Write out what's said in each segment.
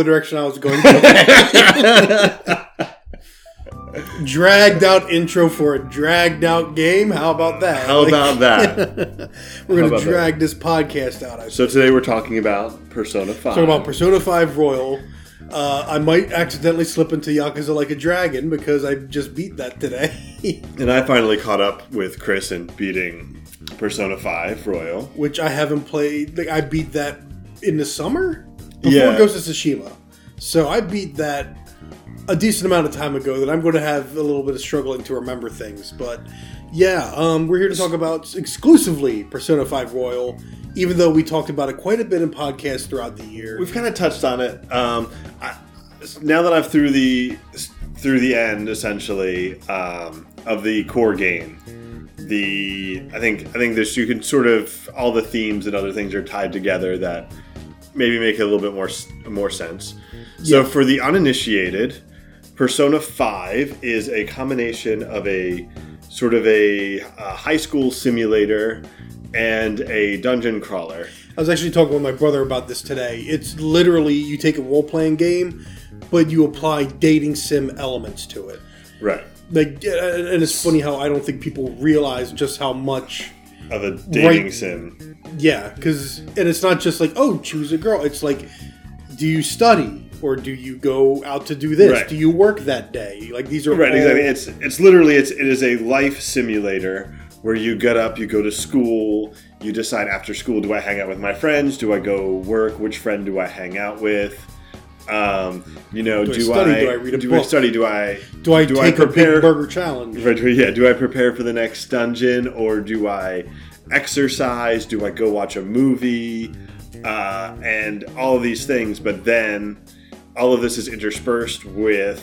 the direction I was going. dragged out intro for a dragged out game. How about that? How about that? we're gonna about drag this podcast out. I So today we're talking about Persona 5. Talking about Persona 5 Royal. Uh, I might accidentally slip into Yakuza Like a Dragon because I just beat that today. and I finally caught up with Chris in beating Persona 5 Royal. which I haven't played. Like I beat that in the summer before Yeah. Ghost of Tsushima. So I beat that a decent amount of time ago. That I'm going to have a little bit of struggling to remember things. But yeah, um, we're here to talk about exclusively Persona 5 Royal. Even though we talked about it quite a bit in podcasts throughout the year. We've kind of touched on it. Um, I, now that I've through the through the end essentially um, of the core game, the I think I think there's you can sort of all the themes and other things are tied together that maybe make it a little bit more more sense. So Yeah. for the uninitiated, Persona 5 is a combination of a sort of a, uh high school simulator and a dungeon crawler. I was actually talking with my brother about this today. It's literally you take a role playing game, but you apply dating sim elements to it. Right. like uh, and it's funny how i don't think people realize just how much Of a dating Right. sim. yeah because and it's not just like oh choose a girl it's like do you study or do you go out to do this Right. do you work that day like these are Right, all- exactly. It's it's literally it's it is a life simulator where you get up, you go to school, you decide after school, do I hang out with my friends? Do I go work? Which friend do I hang out with? Um, you know, Do I do, study? I Do I read a do I study? Do I do i do I take a prepare- big burger challenge yeah, do I prepare for the next dungeon or do I exercise? Do I go watch a movie? Uh, and all of these things, but then all of this is interspersed with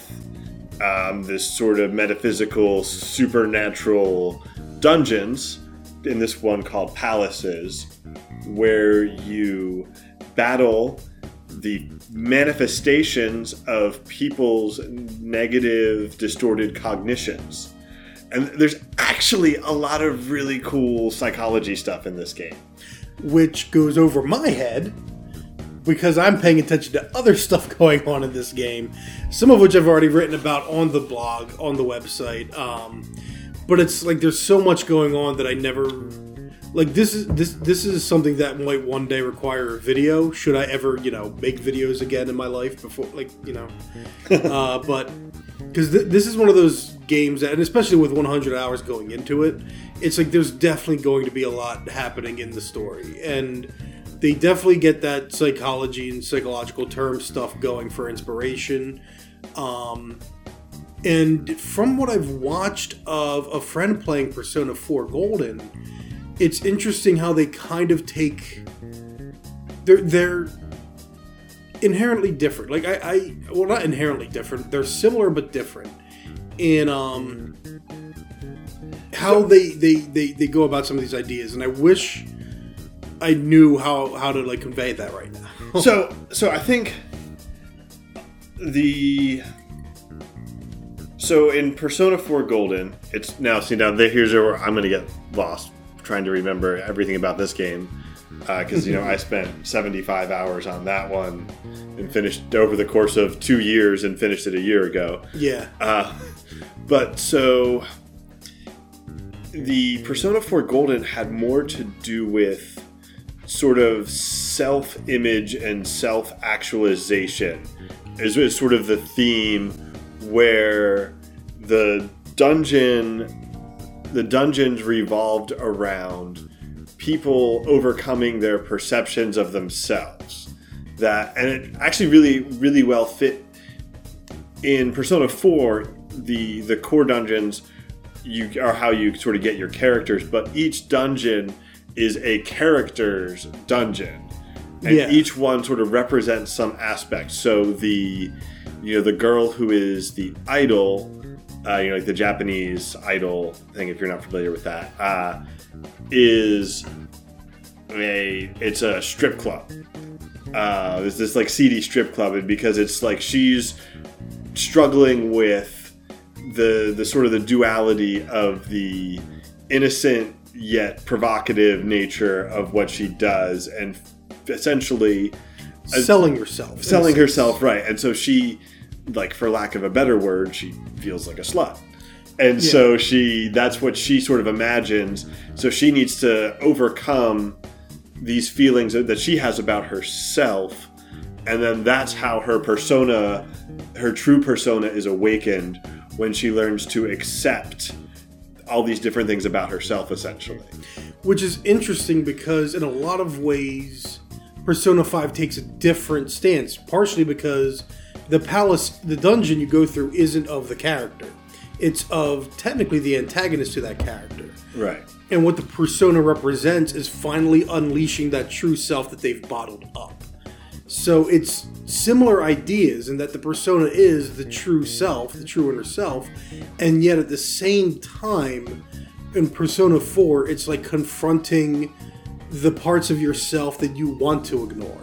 um, this sort of metaphysical, supernatural dungeons in this one called Palaces, where you battle the manifestations of people's negative, distorted cognitions. And there's actually a lot of really cool psychology stuff in this game. which goes over my head because i'm paying attention to other stuff going on in this game some of which i've already written about on the blog on the website um, but it's like there's so much going on that i never like this is this this is something that might one day require a video. Should i ever you know make videos again in my life before like you know? Uh, but because th- this is one of those games that and especially with 100 hours going into it it's like there's definitely going to be a lot happening in the story. And they definitely get that psychology and psychological term stuff going for inspiration. Um, and from what I've watched of a friend playing Persona 4 Golden, it's interesting how they kind of take they're they're inherently different. Like I, I well not inherently different. They're similar but different in um how they, they they they go about some of these ideas and I wish I knew how how to like convey that right now. so so I think the so in Persona 4 Golden, it's now see now there- here's where I'm gonna get lost trying to remember everything about this game because you know I spent 75 hours on that one and finished over the course of two years and finished it a year ago. yeah. Uh, but so the Persona 4 Golden had more to do with sort of self image and self actualization, is, is sort of the theme where the dungeon the dungeons revolved around people overcoming their perceptions of themselves that and it actually really really well fit in Persona 4, the the core dungeons you are how you sort of get your characters, but each dungeon is a character's dungeon. And Yeah. each one sort of represents some aspect. So the you know the girl who is the idol, uh, you know like the Japanese idol thing. If you're not familiar with that, uh, is a it's a strip club. Uh, it's this like seedy strip club, and because it's like she's struggling with the the sort of the duality of the innocent yet provocative nature of what she does, and essentially selling herself, selling herself right. And so she, like for lack of a better word, she feels like a slut. And Yeah. so she that's what she sort of imagines. So she needs to overcome these feelings that that she has about herself. And then that's how her persona, her true persona is awakened when she learns to accept all these different things about herself essentially. which is interesting because in a lot of ways persona 5 takes a different stance partially because the palace the dungeon you go through isn't of the character. It's of technically the antagonist to that character. Right. and what the persona represents is finally unleashing that true self that they've bottled up. So it's similar ideas in that the persona is the true self the true inner self and yet at the same time in persona 4 it's like confronting the parts of yourself that you want to ignore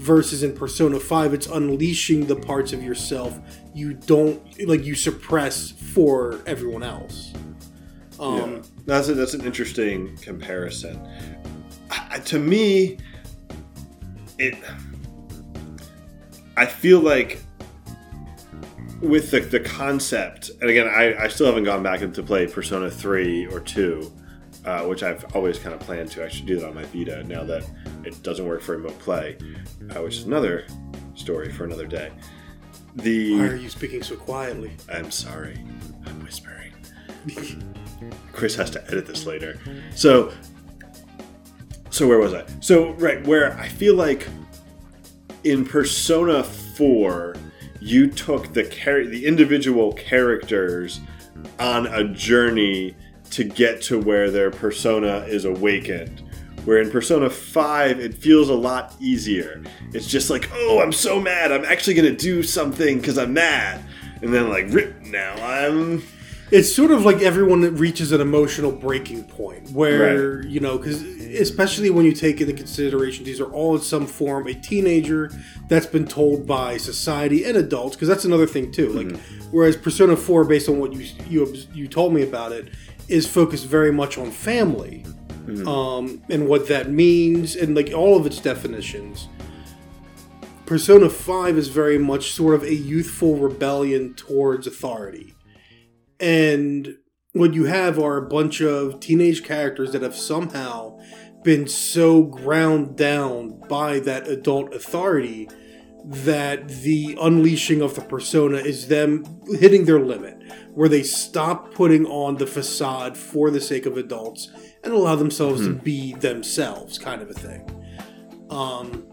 versus in persona 5 it's unleashing the parts of yourself you don't like you suppress for everyone else um Yeah. That's a, that's an interesting comparison. I, to me, it. I feel like with the, the concept, and again, I, I still haven't gone back to play Persona three or two, uh, which I've always kind of planned to. actually do that on my Vita now that it doesn't work for remote play, uh, which is another story for another day. The why are you speaking so quietly I'm sorry. I'm whispering. Chris has to edit this later. So So where was I? So right, where I feel like in Persona 4 you took the char- the individual characters on a journey to get to where their persona is awakened. Where in Persona 5, it feels a lot easier. It's just like, oh, I'm so mad. I'm actually going to do something because I'm mad. And then, like, rip, now I'm. It's sort of like everyone that reaches an emotional breaking point where, you know, because especially when you take into consideration these are all in some form a teenager that's been told by society and adults, because that's another thing too. Like, mm-hmm. whereas Persona 4, based on what you, you, you told me about it, is focused very much on family um, and what that means and like all of its definitions. Persona 5 is very much sort of a youthful rebellion towards authority. And what you have are a bunch of teenage characters that have somehow been so ground down by that adult authority that the unleashing of the persona is them hitting their limit, where they stop putting on the facade for the sake of adults and allow themselves to be themselves, kind of a thing. Um,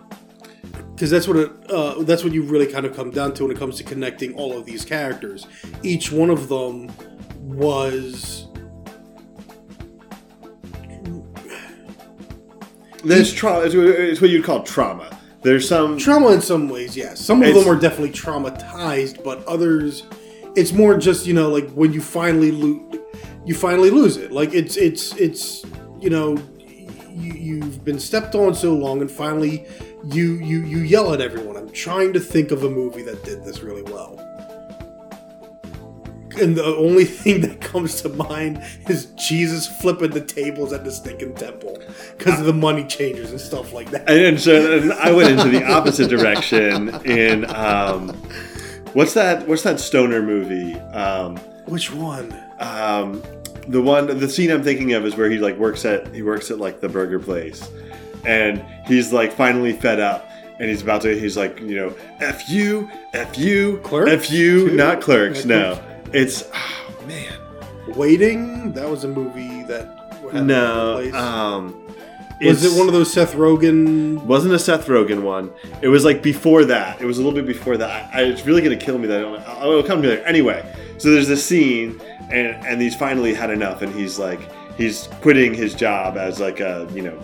because that's what it, uh, that's what you really kind of come down to when it comes to connecting all of these characters. Each one of them was There's trauma. It's, it's what you'd call trauma. There's some. trauma in some ways. Yes, some of them are definitely traumatized, but others, it's more just you know like when you finally lose, you finally lose it. Like it's it's it's you know you, you've been stepped on so long, and finally you you you yell at everyone. I'm trying to think of a movie that did this really well. And the only thing that comes to mind is Jesus flipping the tables at the stinking temple because of the money changers and stuff like that. And, and so and I went into the opposite direction in um, what's that? What's that stoner movie? Um, Which one? um, the one, the scene I'm thinking of is where he like works at he works at like the burger place, and he's like finally fed up, and he's about to he's like you know f you f you Clerks, f you too? not clerks no it's oh, man Waiting. That was a movie that no um was it one of those Seth Rogen? wasn't a Seth Rogen one. It was like before that. It was a little bit before that. I, it's really gonna kill me that I don't. It'll come to me later. Anyway, so there's this scene, and and he's finally had enough, and he's like he's quitting his job as like a you know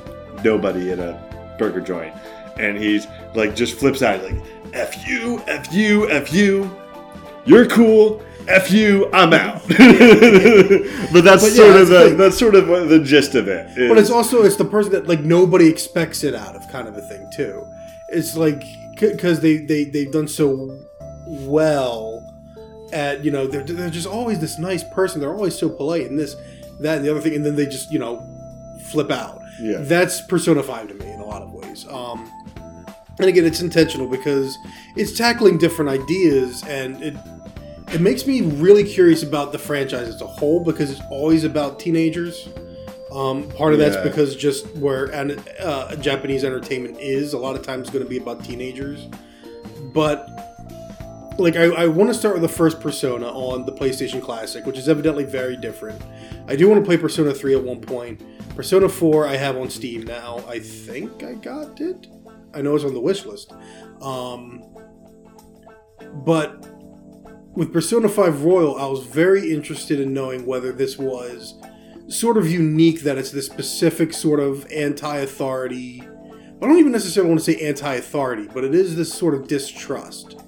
nobody at a burger joint, and he's like just flips out like f you, f you, f you, you're cool. F you, I'm out. but that's But yeah, sort of the that's sort of the gist of it. But it's also it's the person that like nobody expects it out of, kind of a thing too. It's like because they they they've done so well, at you know they're, they're just always this nice person they're always so polite and this that and the other thing and then they just you know flip out Yeah. that's persona 5 to me in a lot of ways um and again it's intentional because it's tackling different ideas and it it makes me really curious about the franchise as a whole because it's always about teenagers um, part of that's because just where an, uh, Japanese entertainment is a lot of times going to be about teenagers but like I, I want to start with the first Persona on the PlayStation Classic, which is evidently very different. I do want to play Persona 3 at one point. Persona 4 I have on Steam now. I think I got it. I know it's on the wish list. Um, but with Persona 5 Royal, I was very interested in knowing whether this was sort of unique that it's this specific sort of anti-authority. I don't even necessarily want to say anti-authority, but it is this sort of distrust.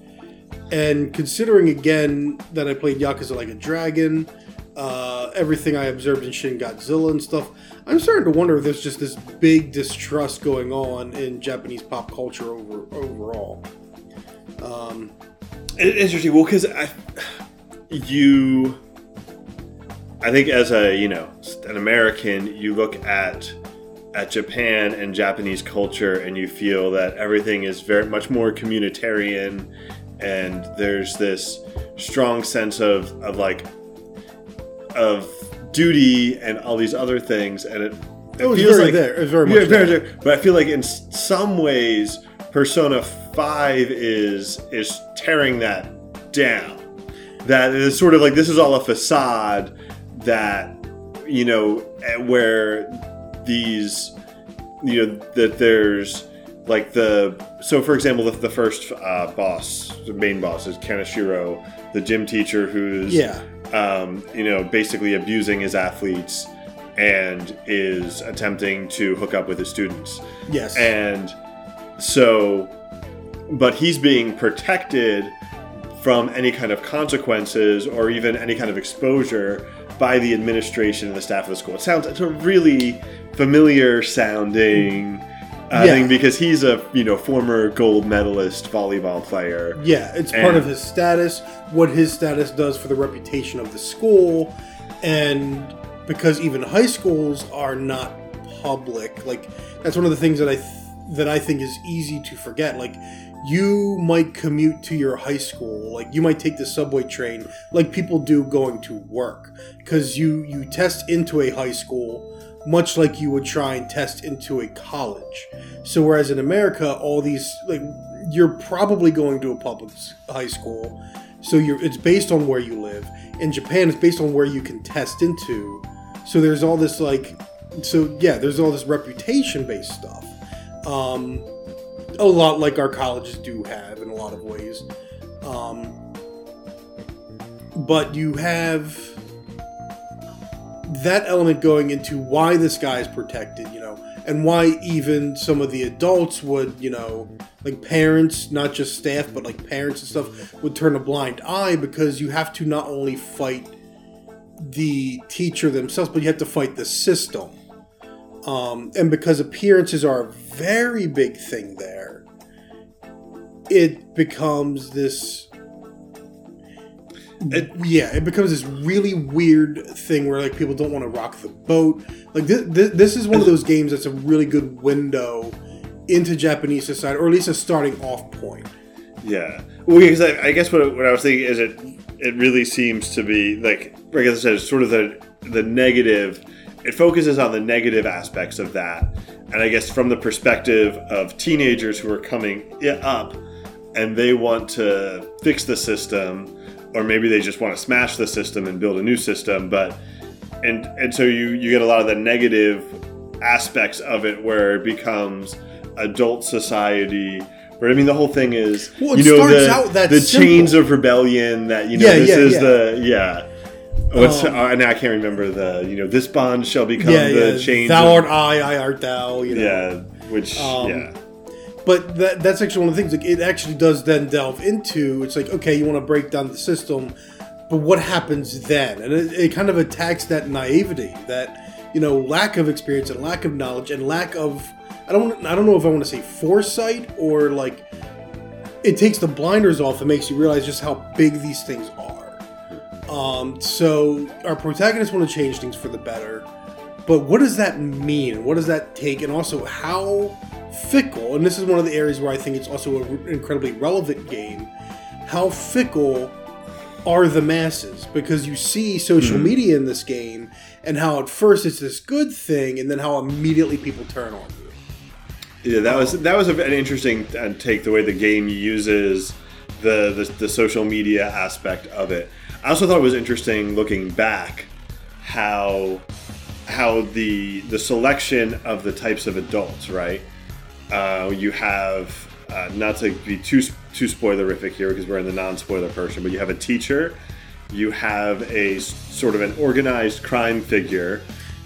And considering again that I played Yakuza Like a Dragon, uh, everything I observed in Shin Godzilla and stuff, I'm starting to wonder if there's just this big distrust going on in Japanese pop culture over overall. Um, Interesting. Well, because I, you, I think as a you know an American, you look at at Japan and Japanese culture, and you feel that everything is very much more communitarian, and there's this strong sense of of like of duty and all these other things, and it, it was feels very like there. It was very much yeah, there. But I feel like in some ways, Persona Five is is tearing that down. That is sort of like this is all a facade that you know eh, where these you know that there's like the so for example the, the first uh, boss the main boss is Kaneshiro the gym teacher who's Yeah. um, you know, basically abusing his athletes and is attempting to hook up with his students. Yes. And so, but he's being protected from any kind of consequences or even any kind of exposure by the administration and the staff of the school. It sounds it's a really familiar sounding uh, Yeah. thing because he's a you know former gold medalist volleyball player. Yeah, it's part of his status, what his status does for the reputation of the school, and because even high schools are not public, like that's one of the things that I th- that I think is easy to forget. Like you might commute to your high school, like you might take the subway train, like people do going to work, because you you test into a high school much like you would try and test into a college. So whereas in America, all these like you're probably going to a public high school, so you're it's based on where you live. In Japan, it's based on where you can test into. So there's all this like, so yeah, there's all this reputation based stuff. Um, a lot like our colleges do have in a lot of ways. Um, but you have that element going into why this guy is protected, you know, and why even some of the adults would, you know, like parents, not just staff, but like parents and stuff, would turn a blind eye because you have to not only fight the teacher themselves, but you have to fight the system. Um, and because appearances are very big thing there, it becomes this It- yeah, it becomes this really weird thing where like people don't want to rock the boat. Like this, this, this is one of those games that's a really good window into Japanese society, or at least a starting off point. Yeah. Well, because I, I guess what, what I was thinking is it it really seems to be like like I said, it's sort of the the negative. It focuses on the negative aspects of that, and I guess from the perspective of teenagers who are coming up, and they want to fix the system, or maybe they just want to smash the system and build a new system. But and and so you you get a lot of the negative aspects of it where it becomes adult society. But I mean, the whole thing is Well, you know the, out that the chains of rebellion that you know Yeah, this yeah, is yeah. the yeah. What's Um, uh, now I can't remember the you know this bond shall become yeah, the yeah. chains. Thou of- art I, I art thou. You know. yeah, which Um, yeah. But that, that's actually one of the things. Like it actually does then delve into. It's like okay, you want to break down the system, but what happens then? And it, it kind of attacks that naivety, that you know, lack of experience and lack of knowledge and lack of. I don't. I don't know if I want to say foresight or like. It takes the blinders off and makes you realize just how big these things are. Um, so our protagonists want to change things for the better, but what does that mean? What does that take? And also, how fickle? And this is one of the areas where I think it's also an incredibly relevant game. How fickle are the masses? Because you see social media in this game, and how at first it's this good thing, and then how immediately people turn on you. Yeah, that was that was an interesting uh, take. The way the game uses the, the the social media aspect of it. I also thought it was interesting looking back how how the the selection of the types of adults, right? Uh, you have uh, not to be too too spoilerific here because we're in the non-spoiler portion, but you have a teacher, you have a sort of an organized crime figure,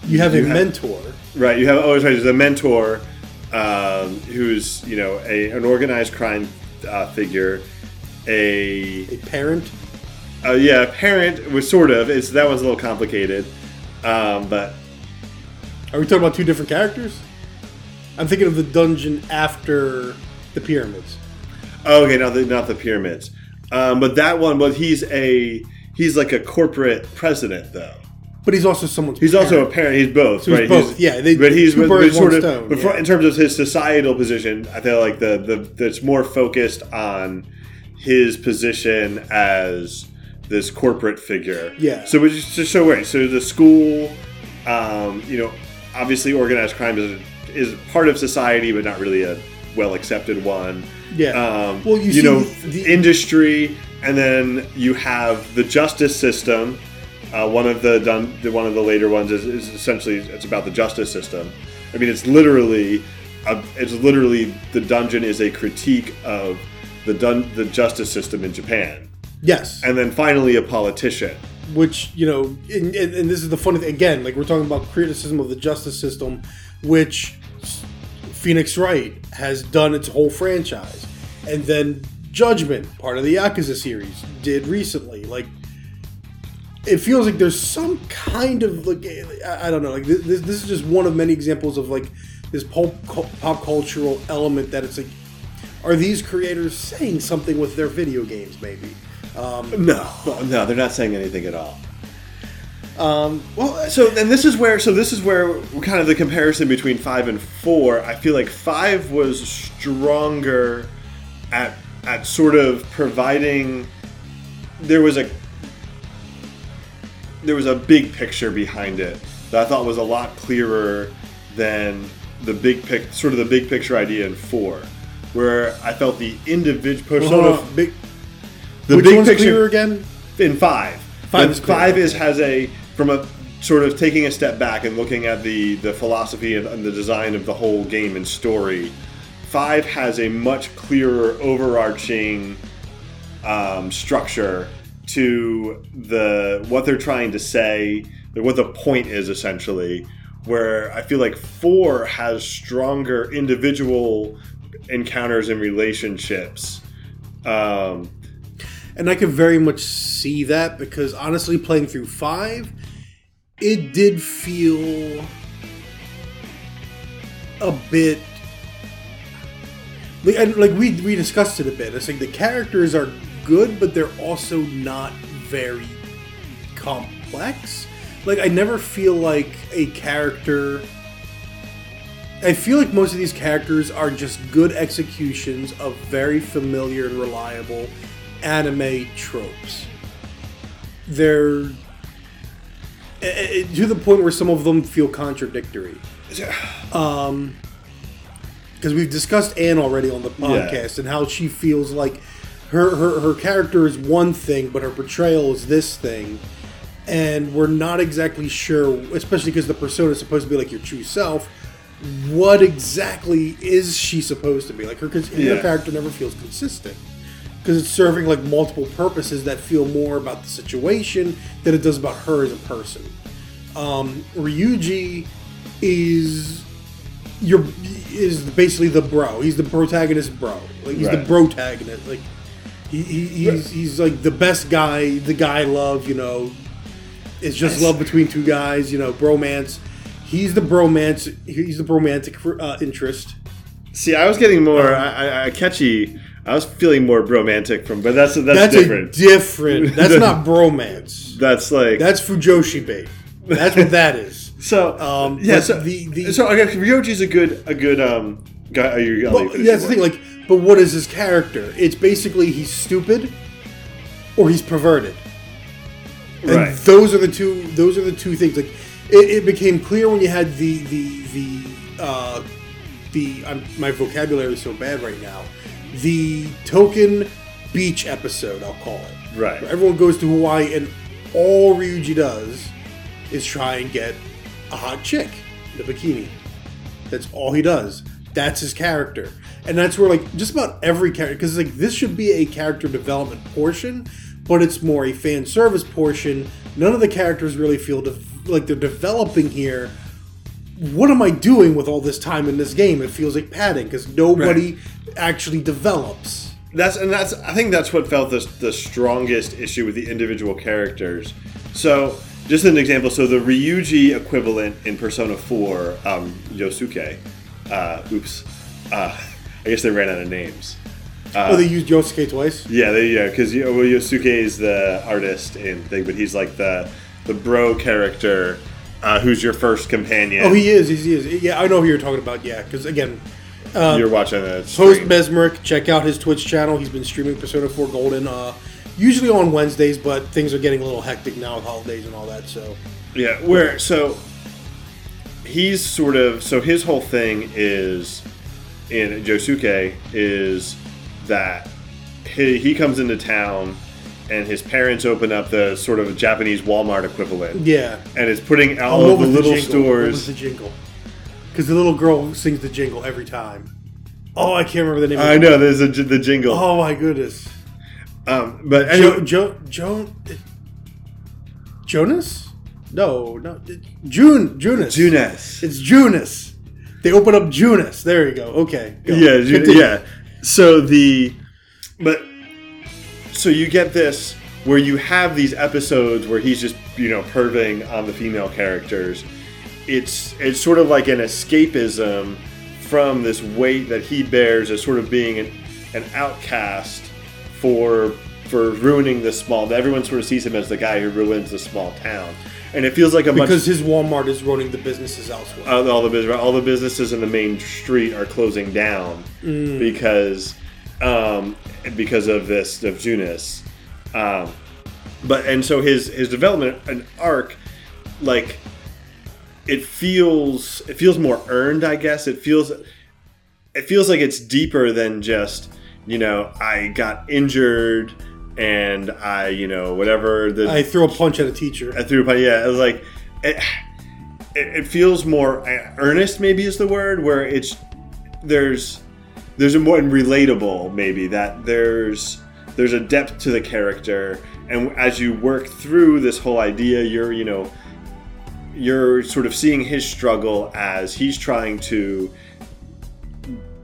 You have You a have- mentor. Right. You have oh, sorry. There's a mentor um, who's you know a, an organized crime uh, figure, a a parent. Uh, yeah, parent was sort of. It's that one's a little complicated, um, but Are we talking about two different characters? I'm thinking of the dungeon after the pyramids. oh, okay, not the not the pyramids, um, but that one. But he's a he's like a corporate president though. But he's also someone's. He's also a parent. parent. He's both. So he's right? both, yeah, they- but he's two but, birds, sort of. stone, but for- yeah. in terms of his societal position, I feel like the the that's more focused on his position as this corporate figure. Yeah. So it's just so where. So the school, um, you know, obviously organized crime is is part of society, but not really a well accepted one. Yeah. Um, Well, you you see know, the- industry, and then you have the justice system. Uh, one of the done, one of the later ones is, is essentially it's about the justice system. I mean, it's literally, a, it's literally the dungeon is a critique of the dun, the justice system in Japan, yes. and then finally a politician. which you know, and, and, and this is the funny thing again. Like we're talking about criticism of the justice system, which Phoenix Wright has done its whole franchise, and then Judgment, part of the Yakuza series, did recently. Like, it feels like there's some kind of like eh, I I don't know. Like this, this this is just one of many examples of like this pop pop cultural element that it's like, are these creators saying something with their video games? Maybe. Um, No, no, they're not saying anything at all. um, well, So, and this is where, so this is where kind of the comparison between five and four. I feel like five was stronger at at sort of providing. There was a there was a big picture behind it that I thought was a lot clearer than the big pic, sort of the big picture idea in four, where I felt the individual Hold sort on, big, the which big one's picture clearer again? in five. Five is five is has a from a sort of taking a step back and looking at the the philosophy and, and the design of the whole game and story. Five has a much clearer overarching um, structure to the what they're trying to say, what the point is essentially. Where I feel like four has stronger individual encounters and relationships. Um, And I could very much see that because honestly, playing through five, it did feel a bit like, and like we we discussed it a bit. It's like the characters are good, but they're also not very complex. Like I never feel like a character. I feel like most of these characters are just good executions of very familiar and reliable anime tropes. They're eh, eh, to the point where some of them feel contradictory. Um, because we've discussed Ann already on the podcast and how she feels like her, her her character is one thing, but her portrayal is this thing, and we're not exactly sure, especially because the persona is supposed to be like your true self. What exactly is she supposed to be like? Her Yeah. character never feels consistent because it's serving like multiple purposes that feel more about the situation than it does about her as a person. Um, Ryuji is your is basically the bro. He's the protagonist bro. Like he's the protagonist. Like he, he, he's he's like the best guy. The guy love. You know, it's just love between two guys. You know, bromance. He's the bromance. He's the romantic uh, interest. See, I was getting more Um, I, I, I catchy. I was feeling more romantic from, but that's that's, That's different. different. That's not bromance. That's like That's Fujoshi bait. That's what that is. so. Um, yeah, so the- the- so I guess Ryuji's a good a good um guy. Are you, I'll let you Well, finish yeah, that's the thing. Like, but what is his character? It's basically he's stupid, or he's perverted. And Right. those are the two. Those are the two things. Like, it, it became clear when you had the the the uh, the. I'm, my vocabulary is so bad right now. The token beach episode, I'll call it. Right. Where everyone goes to Hawaii, and all Ryuji does is try and get a hot chick in a bikini. That's all he does. That's his character, and that's where like just about every character because like this should be a character development portion, but it's more a fan service portion. None of the characters really feel de- like they're developing here. What am I doing with all this time in this game? It feels like padding because nobody actually develops. That's and that's I think that's what felt the, the strongest issue with the individual characters. So just an example, so the Ryuji equivalent in Persona 4, um, Yosuke, uh, oops, uh, I guess they ran out of names. oh, they used Yosuke twice. Yeah, they, yeah, because well, Yosuke is the artist in thing, but he's like the the bro character uh, who's your first companion. Oh, he is. He's, he is. Yeah, I know who you're talking about. Yeah, because again, You're watching Post stream. Mesmeric, check out his Twitch channel. He's been streaming Persona 4 Golden, uh, usually on Wednesdays, but things are getting a little hectic now with holidays and all that. So, Yeah, where so he's sort of so his whole thing is in Yosuke is that he, he comes into town and his parents open up the sort of Japanese Walmart equivalent yeah, and it's putting out all the little jingle? What was stores. the jingle? Because the little girl sings the jingle every time. Oh, I can't remember the name. I know there's a, the jingle, Oh my goodness. um, but anyway, jo, jo, Jonas? No, no, June, Junus. Junes. It's Junes. They open up Junes. There you go. Okay. go. Yeah, Continue. yeah. So the, but so you get this where you have these episodes where he's just you know perving on the female characters. It's it's sort of like an escapism from this weight that he bears as sort of being an, an outcast for for ruining the small. Everyone sort of sees him as the guy who ruins the small town, and it feels like a much Because his Walmart is running the businesses elsewhere. uh, all the business, all the businesses in the main street are closing down because um, because of this of Junes. Um, but and so his his development an arc like it feels it feels more earned i guess it feels it feels like it's deeper than just you know i got injured and i you know whatever the I threw a punch at a teacher. I threw a punch. Yeah, it was like it, it, it feels more uh, earnest. Maybe is the word where it's there's there's a more relatable. Maybe that there's there's a depth to the character, and as you work through this whole idea, you're you know you're sort of seeing his struggle as he's trying to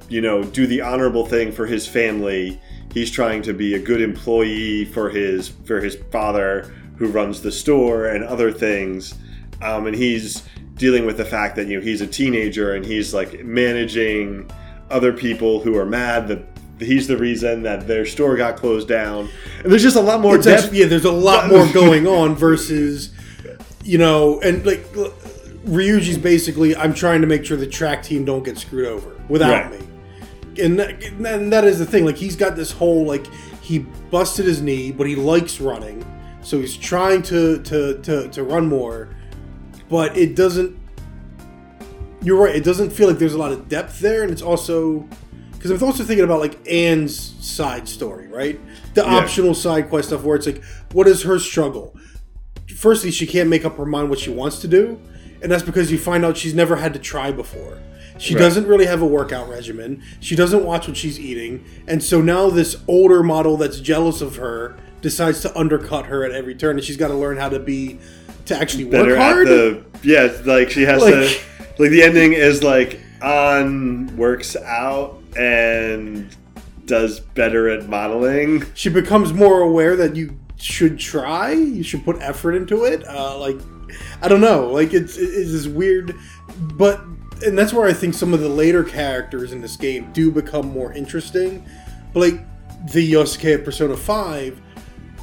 you know do the honorable thing for his family he's trying to be a good employee for his for his father who runs the store and other things um, and he's dealing with the fact that you know he's a teenager and he's like managing other people who are mad that he's the reason that their store got closed down and there's just a lot more It's depth actually, yeah, there's a lot more going on versus, you know, and like Ryuji's basically, I'm trying to make sure the track team don't get screwed over without Right. me. And that, and that is the thing. Like he's got this whole like he busted his knee, but he likes running, so he's trying to to to, to run more, but it doesn't. You're right. It doesn't feel like there's a lot of depth there, and it's also because I'm also thinking about like Ann's side story, right? The Yeah. optional side quest stuff where it's like, what is her struggle? Firstly, she can't make up her mind what she wants to do, and that's because you find out she's never had to try before. She Right. doesn't really have a workout regimen. She doesn't watch what she's eating, and so now this older model that's jealous of her decides to undercut her at every turn, and she's got to learn how to be to actually work better hard. at the yeah like she has Like- to like the ending is like Ann works out and does better at modeling. She becomes more aware that you should try. You should put effort into it. Uh, like i don't know. Like it's it's this weird but and that's where i think some of the later characters in this game do become more interesting. But like the yosuke of persona 5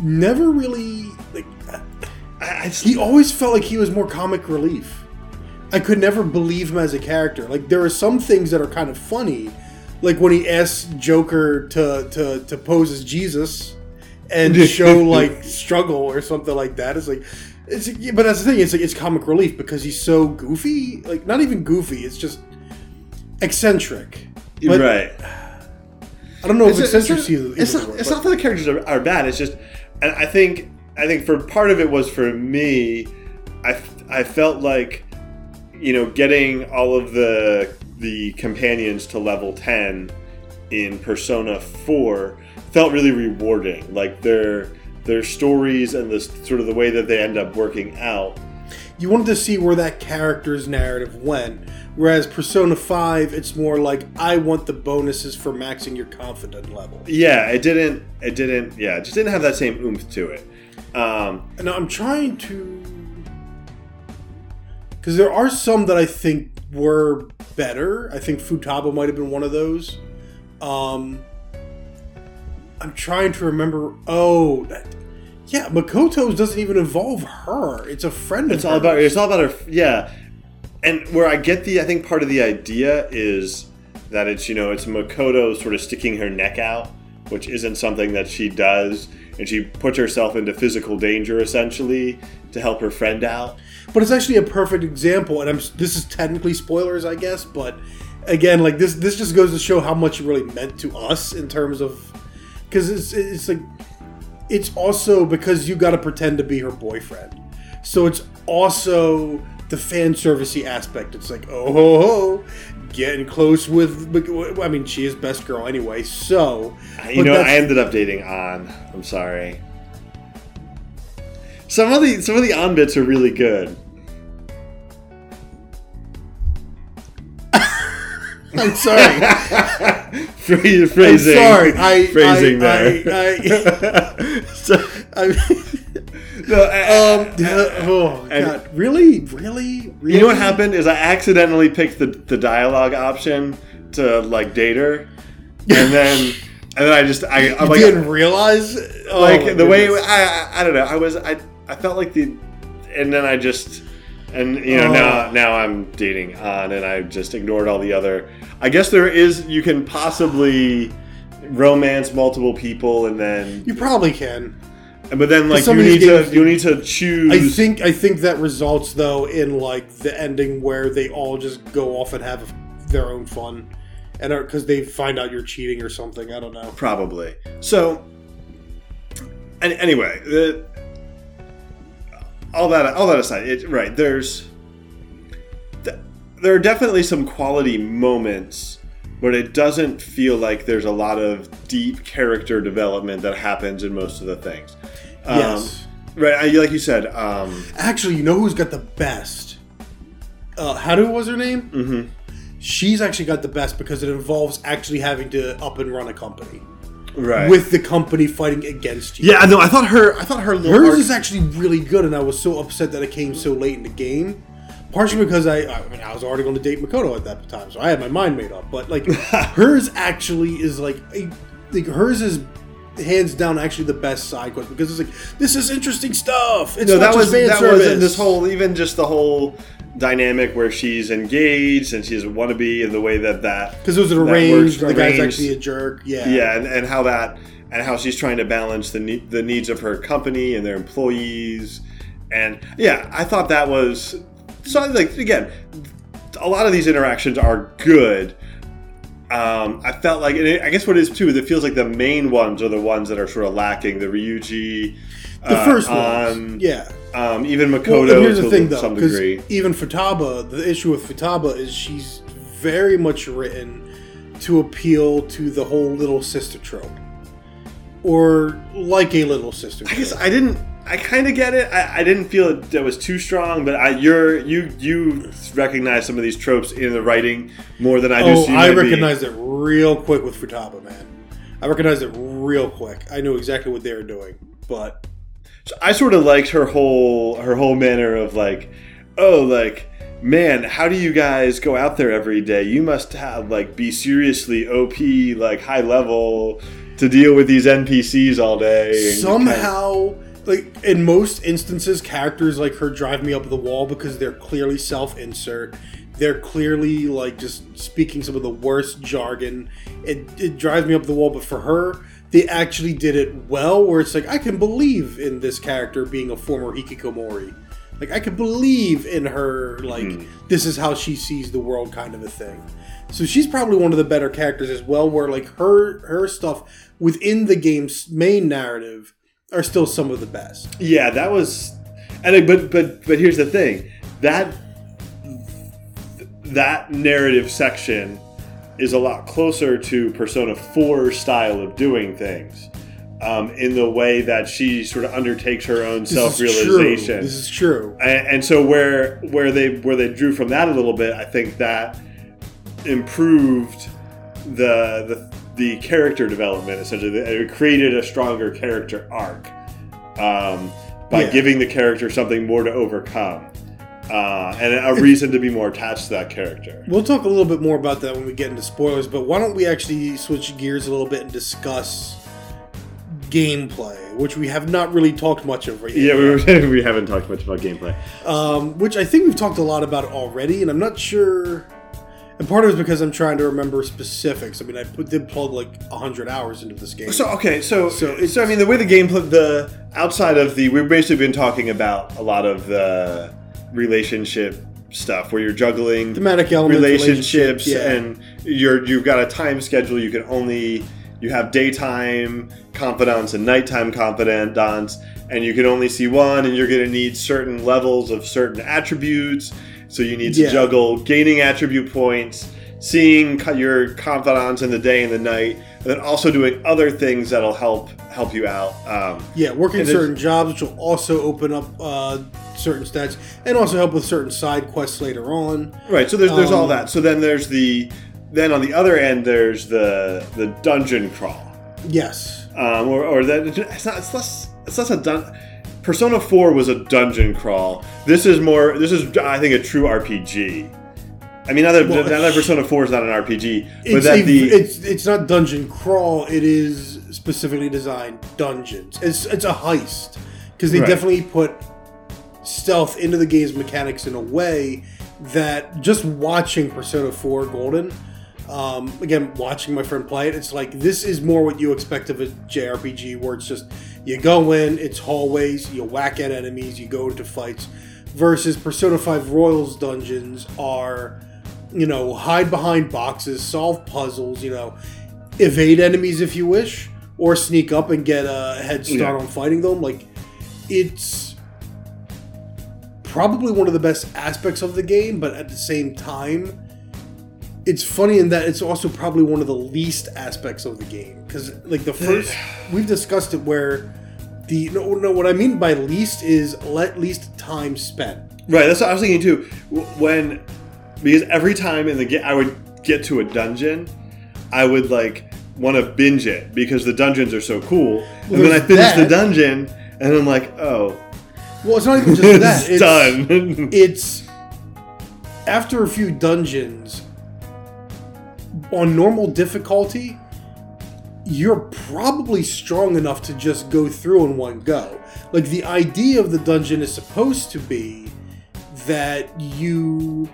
never really like I just, he always felt like he was more comic relief. I could never believe him as a character. Like there are some things that are kind of funny, like when he asks Joker to to, to pose as Jesus and show like struggle or something like that. It's like, it's but that's the thing. It's like it's comic relief because he's so goofy. Like not even goofy. It's just eccentric. But right. I don't know if It's, it's, eccentricity is it's, not, it's not that the characters are, are bad. It's just, and I think, I think for part of it was for me, I, I felt like, you know, getting all of the the companions to level ten in Persona Four felt really rewarding. Like their their stories and the sort of the way that they end up working out. you wanted to see where that character's narrative went. Whereas Persona 5, it's more like I want the bonuses for maxing your confidant level. Yeah, it didn't. It didn't. Yeah, it just didn't have that same oomph to it. Um, And I'm trying to. Because there are some that I think were better. I think Futaba might have been one of those. Um, I'm trying to remember. Oh, that, yeah, Makoto's doesn't even involve her. It's a friend of It's all about hers. it's all about her. Yeah, and where I get the I think part of the idea is that it's you know it's Makoto sort of sticking her neck out, which isn't something that she does, and she puts herself into physical danger essentially to help her friend out. But it's actually a perfect example, and I'm this is technically spoilers, I guess, but again, like this this just goes to show how much it really meant to us in terms of because it's it's like it's also because you got to pretend to be her boyfriend, so it's also the fan servicey aspect. It's like oh ho ho, getting close with. I mean, she is best girl anyway, so You know, I ended up dating Ann. I'm sorry. Some of the some of the on bits are really good. I'm sorry. Phrase- I'm sorry. I phrasing I, there. I, So- I, I no, Um. oh and- God. Really? Really? Really? You know what happened is I accidentally picked the, the dialogue option to like date her, and then and then I just I I'm You like didn't realize? Oh, like my the way. I, I I don't know I was I I felt like the and then I just and you know now Oh. now I'm dating Ann and I just ignored all the other. I guess there is you can possibly romance multiple people and then you probably can. but then like you need to you need to choose. I think I think that results though in like the ending where they all just go off and have their own fun, and because they find out you're cheating or something. I don't know. Probably. So, and anyway, the, all that all that aside, it, right? There's th- there are definitely some quality moments, but it doesn't feel like there's a lot of deep character development that happens in most of the things. Um, yes. Right, I, like you said. Um, Actually, you know who's got the best? Uh, Haru was her name. mhm. She's actually got the best because it involves actually having to up and run a company Right. with the company fighting against you. yeah, no, I thought her. I thought her. Little Hers arc- is actually really good, and I was so upset that it came so late in the game. Partially because I, I mean, I was already going to date Makoto at that time, so I had my mind made up. But like, hers actually is like, a, like hers is hands down actually the best side quest because it's like this is interesting stuff. It's no, not that was that service. was this whole even just the whole dynamic where she's engaged and she's a wannabe and the way that that because it was arranged. The guy's actually a jerk. Yeah, yeah and, and how that and how she's trying to balance the ne- the needs of her company and their employees and yeah I thought that was so like again a lot of these interactions are good um, I felt like, and it, I guess what it is too, is it feels like the main ones are the ones that are sort of lacking. The Ryuji, The uh, first on, one. Yeah. Um, even Makoto and here's to the thing, though, some degree. even Futaba, the issue with Futaba is she's very much written to appeal to the whole little sister trope, or like a little sister. I guess I didn't. I kind of get it. I, I didn't feel it that was too strong, but I you're you you recognize some of these tropes in the writing more than I do. oh, so I might be- recognized it real quick with Futaba, man. I recognized it real quick. I knew exactly what they were doing, but So I sort of liked her whole her whole manner of like, oh, like man, how do you guys go out there every day? You must have like be seriously OP, like high level to deal with these NPCs all day. and kind of- somehow like in most instances, characters like her drive me up the wall because they're clearly self-insert. They're clearly like just speaking some of the worst jargon. It, it drives me up the wall. But for her, they actually did it well. Where it's like I can believe in this character being a former hikikomori. Like I can believe in her. Like hmm. this is how she sees the world, kind of a thing. So she's probably one of the better characters as well. Where like her her stuff within the game's main narrative are still some of the best. Yeah, that was, and but but but here's the thing that that narrative section is a lot closer to Persona 4 style of doing things. Um, in the way that she sort of undertakes her own self realization. This is true. and, and so where where they where they drew from that a little bit, I think that improved the the, the character development essentially. It created a stronger character arc um, by Yeah. giving the character something more to overcome. Uh, and a reason to be more attached to that character. We'll talk a little bit more about that when we get into spoilers, but why don't we actually switch gears a little bit and discuss gameplay, which we have not really talked much of right Yeah, yet. we, we haven't talked much about gameplay. Um, which I think we've talked a lot about already, and I'm not sure. And part of it is because I'm trying to remember specifics. I mean, I put, did plug like 100 hours into this game. So okay, so So so, I mean the way the gameplay the outside of the we've basically been talking about a lot of the relationship stuff where you're juggling Thematic elements, relationships relationships, yeah. and you're you've got a time schedule you can only you have daytime confidants and nighttime confidants and you can only see one and you're going to need certain levels of certain attributes so you need to Yeah. juggle gaining attribute points seeing your confidants in the day and the night and then also doing other things that'll help help you out um, Yeah, working certain jobs, which will also open up uh, certain stats and also help with certain side quests later on. Right. So there's there's all Um, that. So then there's the then on the other end there's the the dungeon crawl, Yes. um, or or that it's not it's less it's less a dun. Persona Four was a dungeon crawl. This is more. This is I think a true RPG. I mean, not that, Well, not that Persona Four is not an RPG, but It's, that a, the it's it's not dungeon crawl. It is specifically designed dungeons. It's it's a heist because they Right. definitely put stealth into the game's mechanics in a way that just watching Persona 4 Golden, um, again watching my friend play it, it's like this is more what you expect of a JRPG where it's just you go in, it's hallways, you whack at enemies, you go into fights. Versus Persona 5 Royals dungeons are you know, hide behind boxes, solve puzzles, you know, evade enemies if you wish, or sneak up and get a head start Yeah. on fighting them. Like, it's probably one of the best aspects of the game, but at the same time, it's funny in that it's also probably one of the least aspects of the game. Because, like, the first, we've discussed it where the, no, no, what I mean by least is let least time spent. right. That's what I was thinking too. When because every time in the game I would get to a dungeon, I would like want to binge it because the dungeons are so cool, and then I finish the dungeon, and I'm like, oh, Well, it's not even just that. it's done. it's after a few dungeons on normal difficulty you're probably strong enough to just go through in one go like the idea of the dungeon is supposed to be that you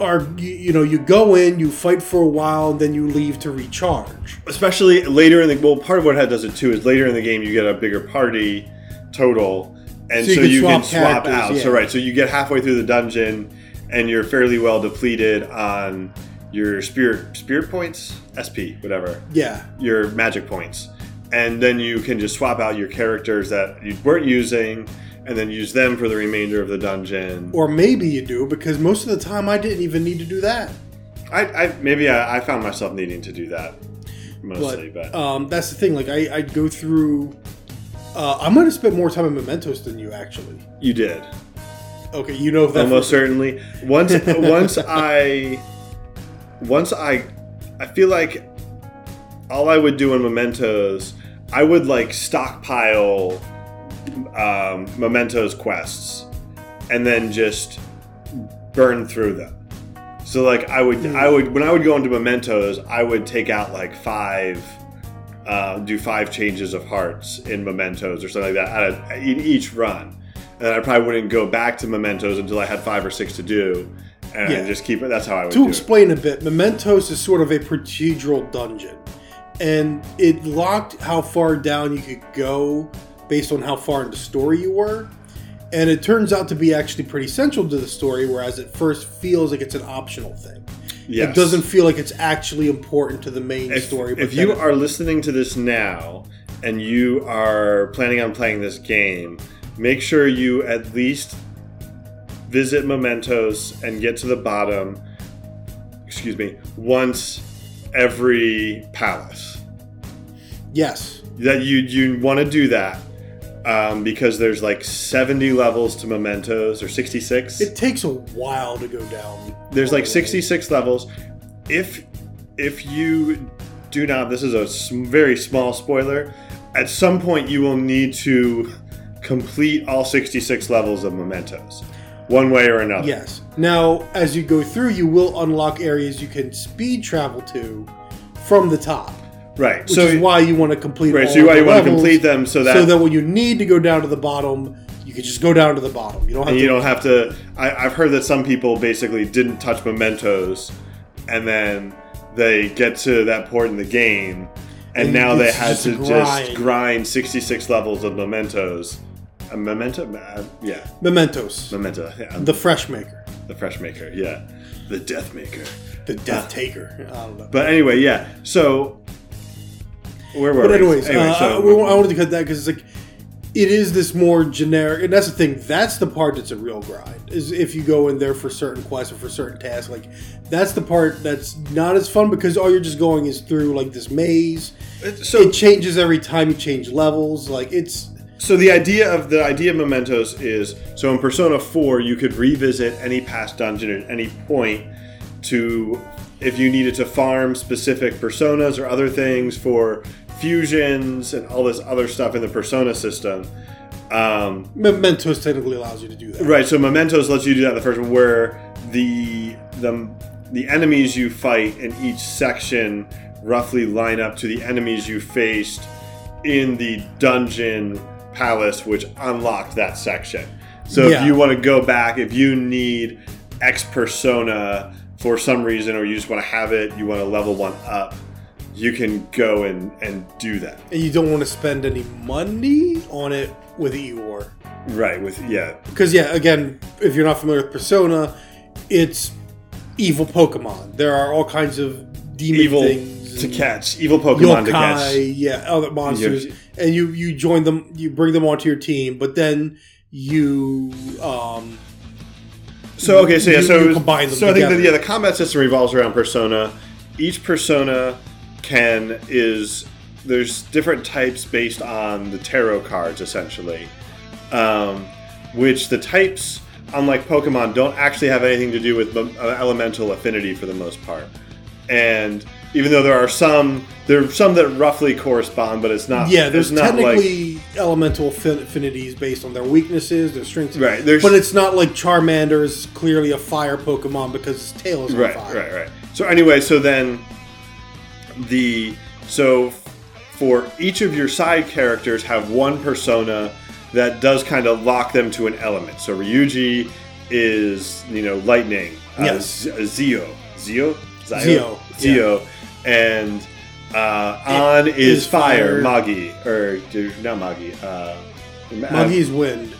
are you, you know you go in you fight for a while and then you leave to recharge especially later in the well part of what it does it too is later in the game you get a bigger party total and So so you you, can can swap swap out yeah. so right so you get halfway through the dungeon and you're fairly well depleted on your spirit spirit points sp whatever yeah your magic points and then you can just swap out your characters that you weren't using and then use them for the remainder of the dungeon or maybe you do because most of the time i didn't even need to do that i, I maybe I, I found myself needing to do that mostly but, but, um, that's the thing. Like I, I'd go through. Uh, I might have spent more time in Mementos than you actually. you did Okay, you know that. almost certainly once once i once i i feel like all i would do in mementos i would like stockpile um, mementos quests and then just burn through them so like i would i would when i would go into mementos i would take out like five uh, do five changes of hearts in mementos or something like that at a, in each run. And I probably wouldn't go back to mementos until I had five or six to do, and Yeah. just keep it. That's how I would To do it. explain a bit, Mementos is sort of a procedural dungeon, and it locked how far down you could go based on how far in the story you were. And it turns out to be actually pretty central to the story, whereas it first feels like it's an optional thing. Yes. It doesn't feel like it's actually important to the main if, story. if you are listening to this now and you are planning on playing this game, make sure you at least visit Mementos and get to the bottom. Excuse me, once every palace. yes, That you you want to do that um, because there's like 70 levels to Mementos or 66. it takes a while to go down. There's like 66 levels. If if you do not, this is a very small spoiler. At some point, you will need to complete all 66 levels of Mementos, one way or another. Yes. Now, as you go through, you will unlock areas you can speed travel to from the top, Right. which so is why you want to complete. right. So you, of you want to complete them so that, so that when you need to go down to the bottom, you can just go down to the bottom. You don't have and to. you don't have to. I, I've heard that some people basically didn't touch Mementos, and then they get to that point in the game, and And now they had to a just grind. grind 66 levels of Mementos. A memento, uh, yeah, Mementos, memento, yeah, the fresh maker, the fresh maker, yeah, the death maker. the death taker. Don't know. But anyway, yeah. So where were But we? anyways, Anyway, uh, so- I, I wanted to cut that because it's like it is this more generic, and that's the thing. That's the part that's a real grind. Is if you go in there for certain quests or for certain tasks, like that's the part that's not as fun because all you're just going is through like this maze. so it changes every time you change levels. Like it's So the idea of the idea of mementos is so in Persona 4 you could revisit any past dungeon at any point to if you needed to farm specific personas or other things for fusions and all this other stuff in the persona system. Um, Mementos technically allows you to do that. right, so mementos lets you do that in the first one where the the the enemies you fight in each section roughly line up to the enemies you faced in the dungeon palace which unlocked that section. So Yeah. if you want to go back, if you need X persona for some reason, or you just want to have it, you want to level one up, you can go and, and do that. And you don't want to spend any money on it with Igor. Right, with yeah. Because yeah, again, if you're not familiar with Persona, it's evil Pokemon. There are all kinds of demon Evil things to catch, evil Pokemon to catch. yeah, other monsters, and you you join them, you bring them onto your team, but then you um So okay, so yeah, You- so you combine them so I think that yeah, the combat system revolves around persona. Each persona can is there's different types based on the tarot cards essentially, um, which the types, unlike Pokemon, don't actually have anything to do with the uh, elemental affinity for the most part. And even though there are some, there are some that roughly correspond, but it's not. yeah, there's not like technically elemental affi- affinities based on their weaknesses, their strengths, Right, there's- but it's not like Charmander is clearly a fire Pokemon because his tail is on right, fire. right, right. So anyway, so then the so for each of your side characters have one persona that does kind of lock them to an element. So Ryuji is you know lightning. Uh, Yes. Z- Zio, Zio, Zio, Zio, and uh, Ann is, is fire. fire. Magi or not Magi. Uh, Muggy's wind.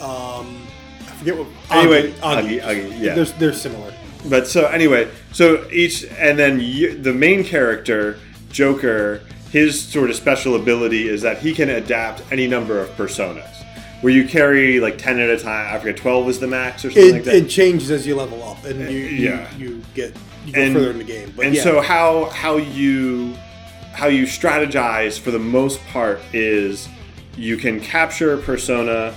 Um, I forget what. Anyway, Agi, Agi, Agi, yeah. They're, they're similar. But so anyway, so each and then you, the main character, Joker, his sort of special ability is that he can adapt any number of personas. Where you carry like ten at a time. I forget, twelve is the max or something It, like that. it changes as you level up, and you you, Yeah. you get you go And- further in the game. But and yeah, so how how you how you strategize for the most part is you can capture a persona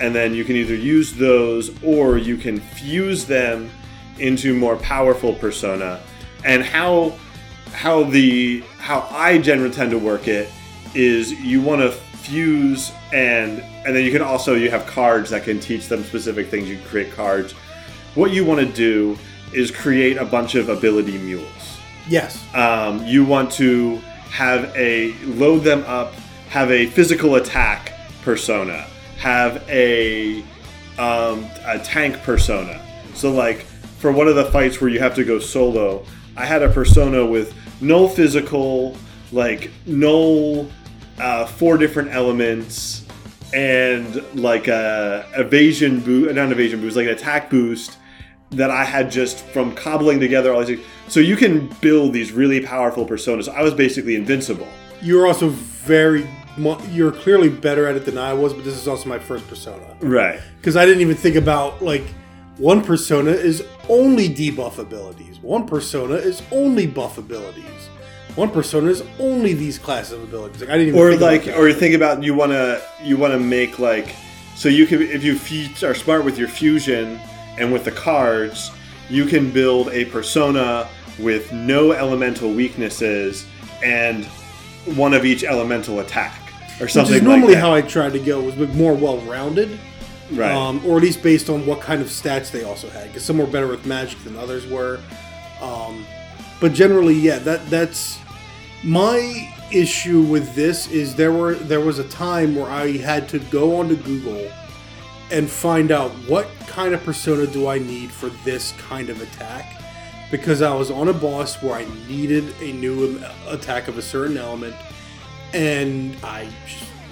and then you can either use those or you can fuse them into more powerful persona. And how how the how I generally tend to work it is you want to fuse and and then you can also you have cards that can teach them specific things. You can create cards. What you want to do is create a bunch of ability mules yes, um, you want to have a load them up, have a physical attack persona, have a um, a tank persona. So like for one of the fights where you have to go solo, I had a persona with no physical, like no uh, four different elements and like a evasion boost, not evasion boost, like an attack boost that I had just from cobbling together all these. things. So you can build these really powerful personas. I was basically invincible. You're also very you're clearly better at it than I was, but this is also my first persona Right. because I didn't even think about like one persona is only debuff abilities. One persona is only buff abilities. One persona is only these classes of abilities. Like I didn't even Or think about like, that. or you think about you want to you want to make like so you can if you f- are smart with your fusion and with the cards, you can build a persona with no elemental weaknesses and one of each elemental attack or which something is normally like that. Normally how I tried to go was with more well-rounded. right. um, or at least based on what kind of stats they also had, because some were better with magic than others were. Um, but generally, yeah, that that's my issue with this is there were there was a time where I had to go onto Google and find out what kind of persona do I need for this kind of attack because I was on a boss where I needed a new attack of a certain element and I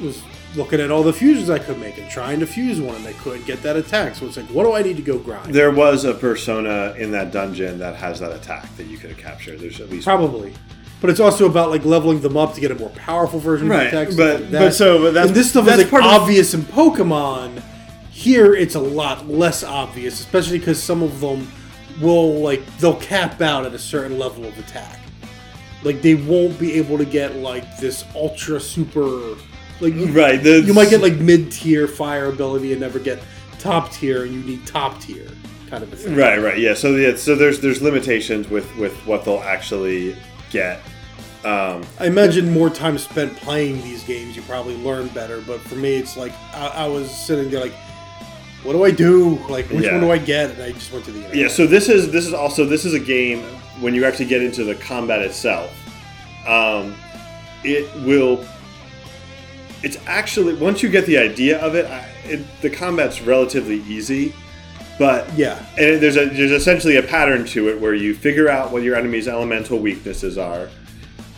was looking at all the fusions I could make and trying to fuse one, and I couldn't get that attack. So it's like, what do I need to go grind? there was a persona in that dungeon that has that attack that you could have captured. There's at least Probably, but it's also about like leveling them up to get a more powerful version Right, of the attack. stuff but- like but so, but that's- and this stuff that's is like part of- obvious in Pokemon. Here, it's a lot less obvious, especially because some of them will like they'll cap out at a certain level of attack. Like they won't be able to get like this ultra super like right. The, you might get like mid tier fire ability and never get top tier, and you need top tier kind of a thing. Right, right, yeah. So yeah, so there's there's limitations with with what they'll actually get. Um, I imagine more time spent playing these games, you probably learn better. But for me, it's like I, I was sitting there like, what do I do? Like, which Yeah. one do I get? And I just went to the internet. yeah. So this is this is also this is a game when you actually get into the combat itself. Um, it will. It's actually once you get the idea of it, I, it the combat's relatively easy, but yeah, and there's a there's essentially a pattern to it where you figure out what your enemy's elemental weaknesses are.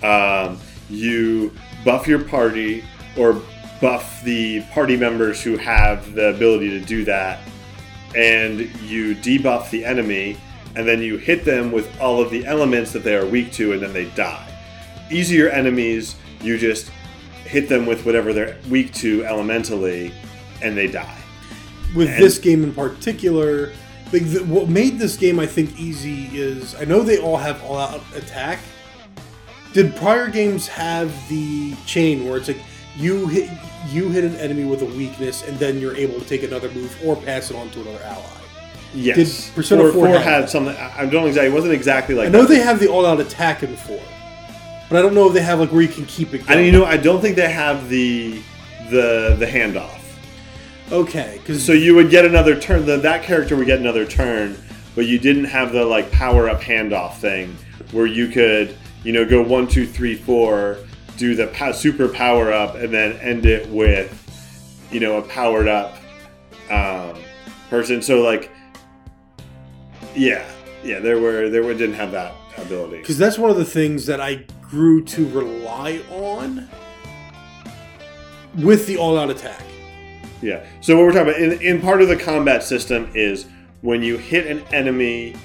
Um, you buff your party or buff the party members who have the ability to do that, and you debuff the enemy, and then you hit them with all of the elements that they are weak to, and then they die. Easier enemies, you just hit them with whatever they're weak to elementally, and they die. with And- this game in particular, like the, what made this game I think easy is I know they all have all out attack. Did prior games have the chain where it's like you hit you hit an enemy with a weakness and then you're able to take another move or pass it on to another ally? Yes. Did Persona 4 4, have had something. I don't exactly. It wasn't exactly like. I know that. they have the all out attack in four, but I don't know if they have like where you can keep it. I Going. mean, you know, I don't think they have the the the handoff. okay, because So you would get another turn. The, that character would get another turn, but you didn't have the like power up handoff thing where you could, you know, go one, two, three, four, do the super power up, and then end it with, you know, a powered up um, person. So like, yeah, yeah, there were there were didn't have that ability. because that's one of the things that I grew to rely on with the all out attack. Yeah. So what we're talking about in, in part of the combat system is when you hit an enemy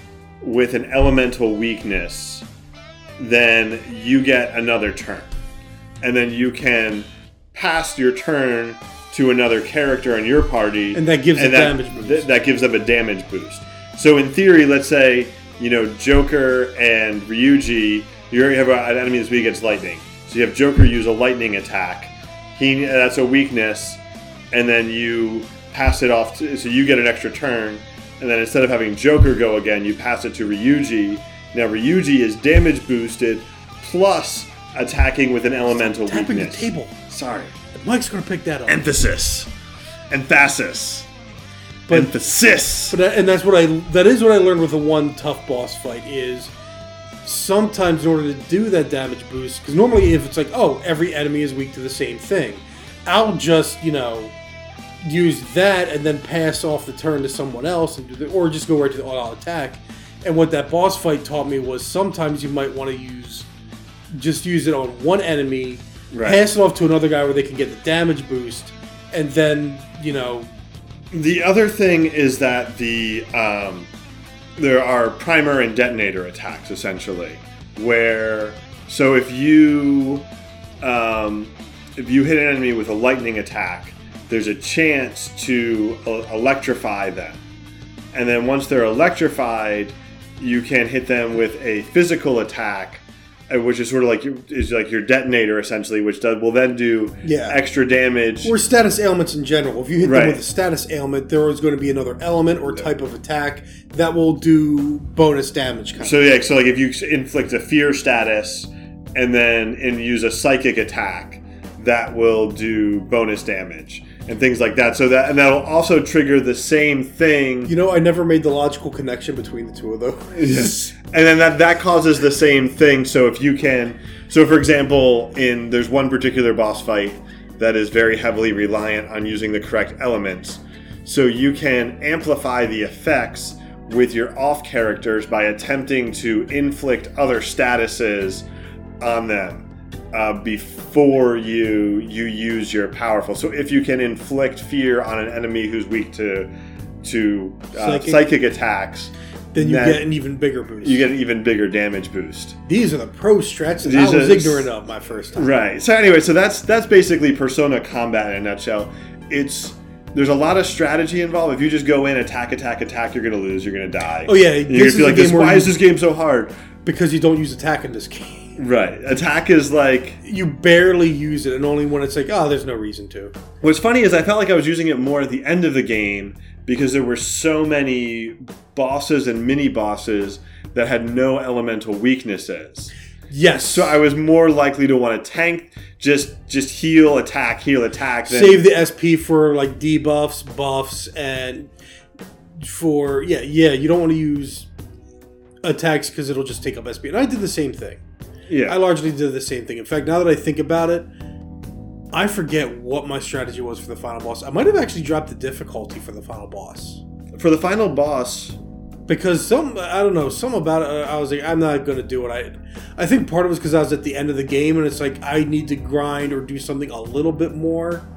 with an elemental weakness, then you get another turn, and then you can pass your turn to another character in your party, And that gives a that, damage boost. th- that gives them a damage boost. So in theory, let's say you know Joker and Ryuji, you already have an enemy that's weak against lightning. So you have Joker use a lightning attack. He that's a weakness, and then you pass it off. To, so you get an extra turn, and then instead of having Joker go again, you pass it to Ryuji. Now Ryuji is damage boosted, plus attacking with an elemental Tapping the table. Sorry. Mike's gonna pick that up. Emphasis. Emphasis. But- Emphasis. But that, and that's what I that is what I learned with the one tough boss fight is sometimes in order to do that damage boost, because normally if it's like, oh, every enemy is weak to the same thing, I'll just, you know, use that and then pass off the turn to someone else, and do the, or just go right to the auto attack. And what that boss fight taught me was sometimes you might want to use, just use it on one enemy, Right. pass it off to another guy where they can get the damage boost, and then, you know, The other thing is that the um, there are primer and detonator attacks essentially, where so if you um, if you hit an enemy with a lightning attack, there's a chance to uh, electrify them, and then once they're electrified, you can hit them with a physical attack. Uh, Which is sort of like your, is like your detonator essentially, which does will then do Yeah. extra damage. or status ailments in general. If you hit Right. them with a status ailment, there is going to be another element or type of attack that will do bonus damage. Kind So yeah, so like if you inflict a fear status and then and use a psychic attack, that will do bonus damage and things like that. So that and that'll also trigger the same thing. you know, I never made the logical connection between the two of those. Yes. And then that that causes the same thing. So if you can, so for example, in there's one particular boss fight that is very heavily reliant on using the correct elements. So you can amplify the effects with your off characters by attempting to inflict other statuses on them uh, before you you use your powerful. So if you can inflict fear on an enemy who's weak to to uh, Psychic. psychic attacks, then you that- get an even bigger boost. you get an even bigger damage boost. These are the pro strats that These I was are- ignorant of my first time. Right. So anyway, so that's that's basically Persona combat in a nutshell. It's there's a lot of strategy involved. If you just go in, attack, attack, attack, you're gonna lose. You're gonna die. Oh, yeah, And you're gonna feel like this. game Why is this game so hard? Because you don't use attack in this game. Right. Attack is like. You barely use it, and only when it's like, oh, there's no reason to. What's funny is I felt like I was using it more at the end of the game because there were so many bosses and mini bosses that had no elemental weaknesses. Yes. So I was more likely to want to tank, just just heal, attack, heal, attack. Than, save the SP for like debuffs, buffs, and for yeah, yeah. You don't want to use attacks because it'll just take up SP. And I did the same thing. Yeah. I largely did the same thing. In fact, now that I think about it, I forget what my strategy was for the final boss. I might have actually dropped the difficulty for the final boss For the final boss, because some I don't know some about it. uh, I was like, I'm not gonna do it. I I think part of it was because I was at the end of the game and it's like I need to grind or do something a little bit more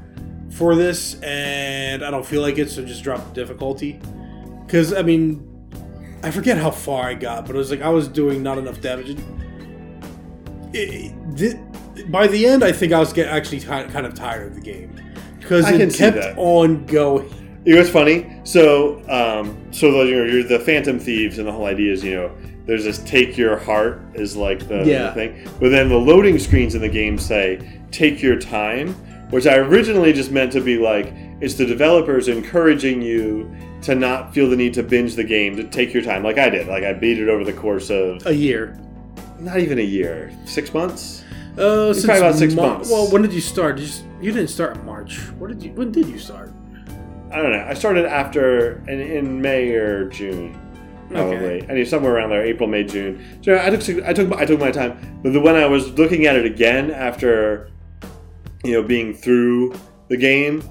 for this, and I don't feel like it, so just drop the difficulty. Because I mean, I forget how far I got, but it was like I was doing not enough damage. It, it, by the end, I think I was get actually ti- kind of tired of the game because I it kept on going. Know what's funny? So, um, so the, you know, you're the Phantom Thieves, and the whole idea is, you know, there's this "take your heart" is like the, the thing, but then the loading screens in the game say "take your time," which I originally just meant to be like it's the developers encouraging you to not feel the need to binge the game, to take your time, like I did. Like I beat it over the course of A year. Not even a year, six months. Uh, since probably about six Mar- months. Well, when did you start? Did you, you didn't start in March. What did you? When did you start? I don't know. I started after in, in May or June, probably. Okay. I mean, somewhere around there, April, May, June. So I took I took I took my time. But the, when I was looking at it again after, you know, being through the game,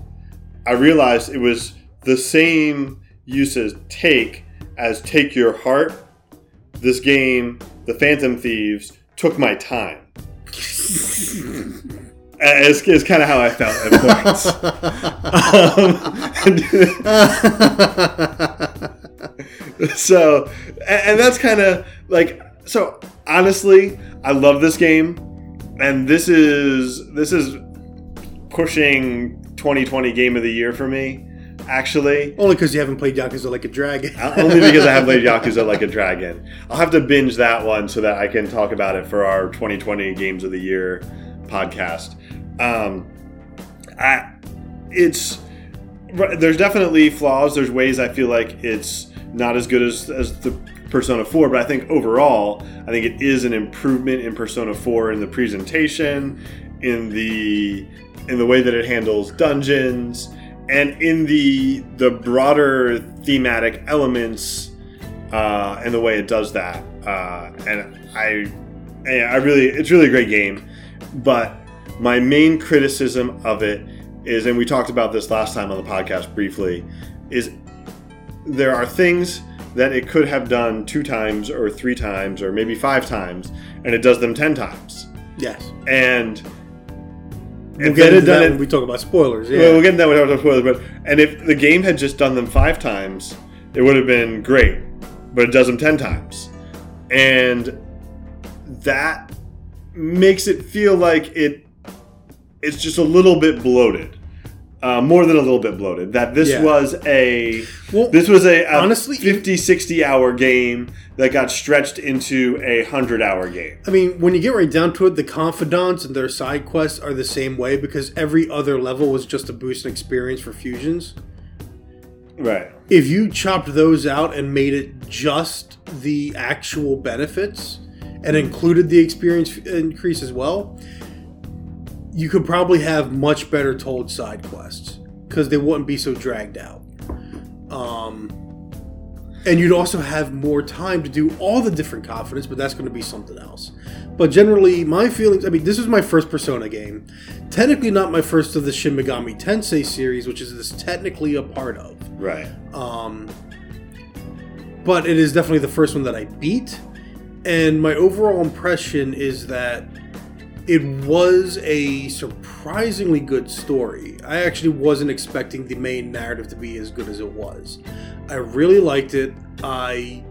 I realized it was the same use as take as take your heart. This game, the Phantom Thieves, took my time. Is, is kind of how I felt at points. Um, so, and, and that's kind of like so. Honestly, I love this game, and this is this is pushing 2020 Game of the Year for me. Actually, Only because you haven't played Yakuza like a dragon. only because I haven't played Yakuza Like a Dragon. I'll have to binge that one so that I can talk about it for our 2020 Games of the Year podcast. Um, I, it's there's definitely flaws. There's ways I feel like it's not as good as as the Persona 4, but I think overall, I think it is an improvement in Persona 4 in the presentation, in the in the way that it handles dungeons, and in the the broader thematic elements uh, and the way it does that. uh, and I, I really, it's really a great game. But my main criticism of it is, and we talked about this last time on the podcast briefly, is there are things that it could have done two times or three times or maybe five times, and it does them ten times. Yes. And We'll get it into done that it- when we talk about spoilers. Yeah. well, we'll get into that when we talk about spoilers, but and if the game had just done them five times, it would have been great. But it does them ten times, and that makes it feel like it it's just a little bit bloated, uh, more than a little bit bloated. That this Yeah. was a Well, this was a, a honestly, 50, 60 hour game that got stretched into a hundred hour game. I mean, when you get right down to it, the confidants and their side quests are the same way because every other level was just a boost in experience for fusions. Right. If you chopped those out and made it just the actual benefits and included the experience increase as well, you could probably have much better told side quests because they wouldn't be so dragged out. Um, and you'd also have more time to do all the different confidence, but that's going to be something else. But generally, my feelings I mean, this is my first Persona game. Technically, not my first of the Shin Megami Tensei series, which is this technically a part of. Right. Um, but it is definitely the first one that I beat. And my overall impression is that it was a surprisingly good story. I actually wasn't expecting the main narrative to be as good as it was. I really liked it. I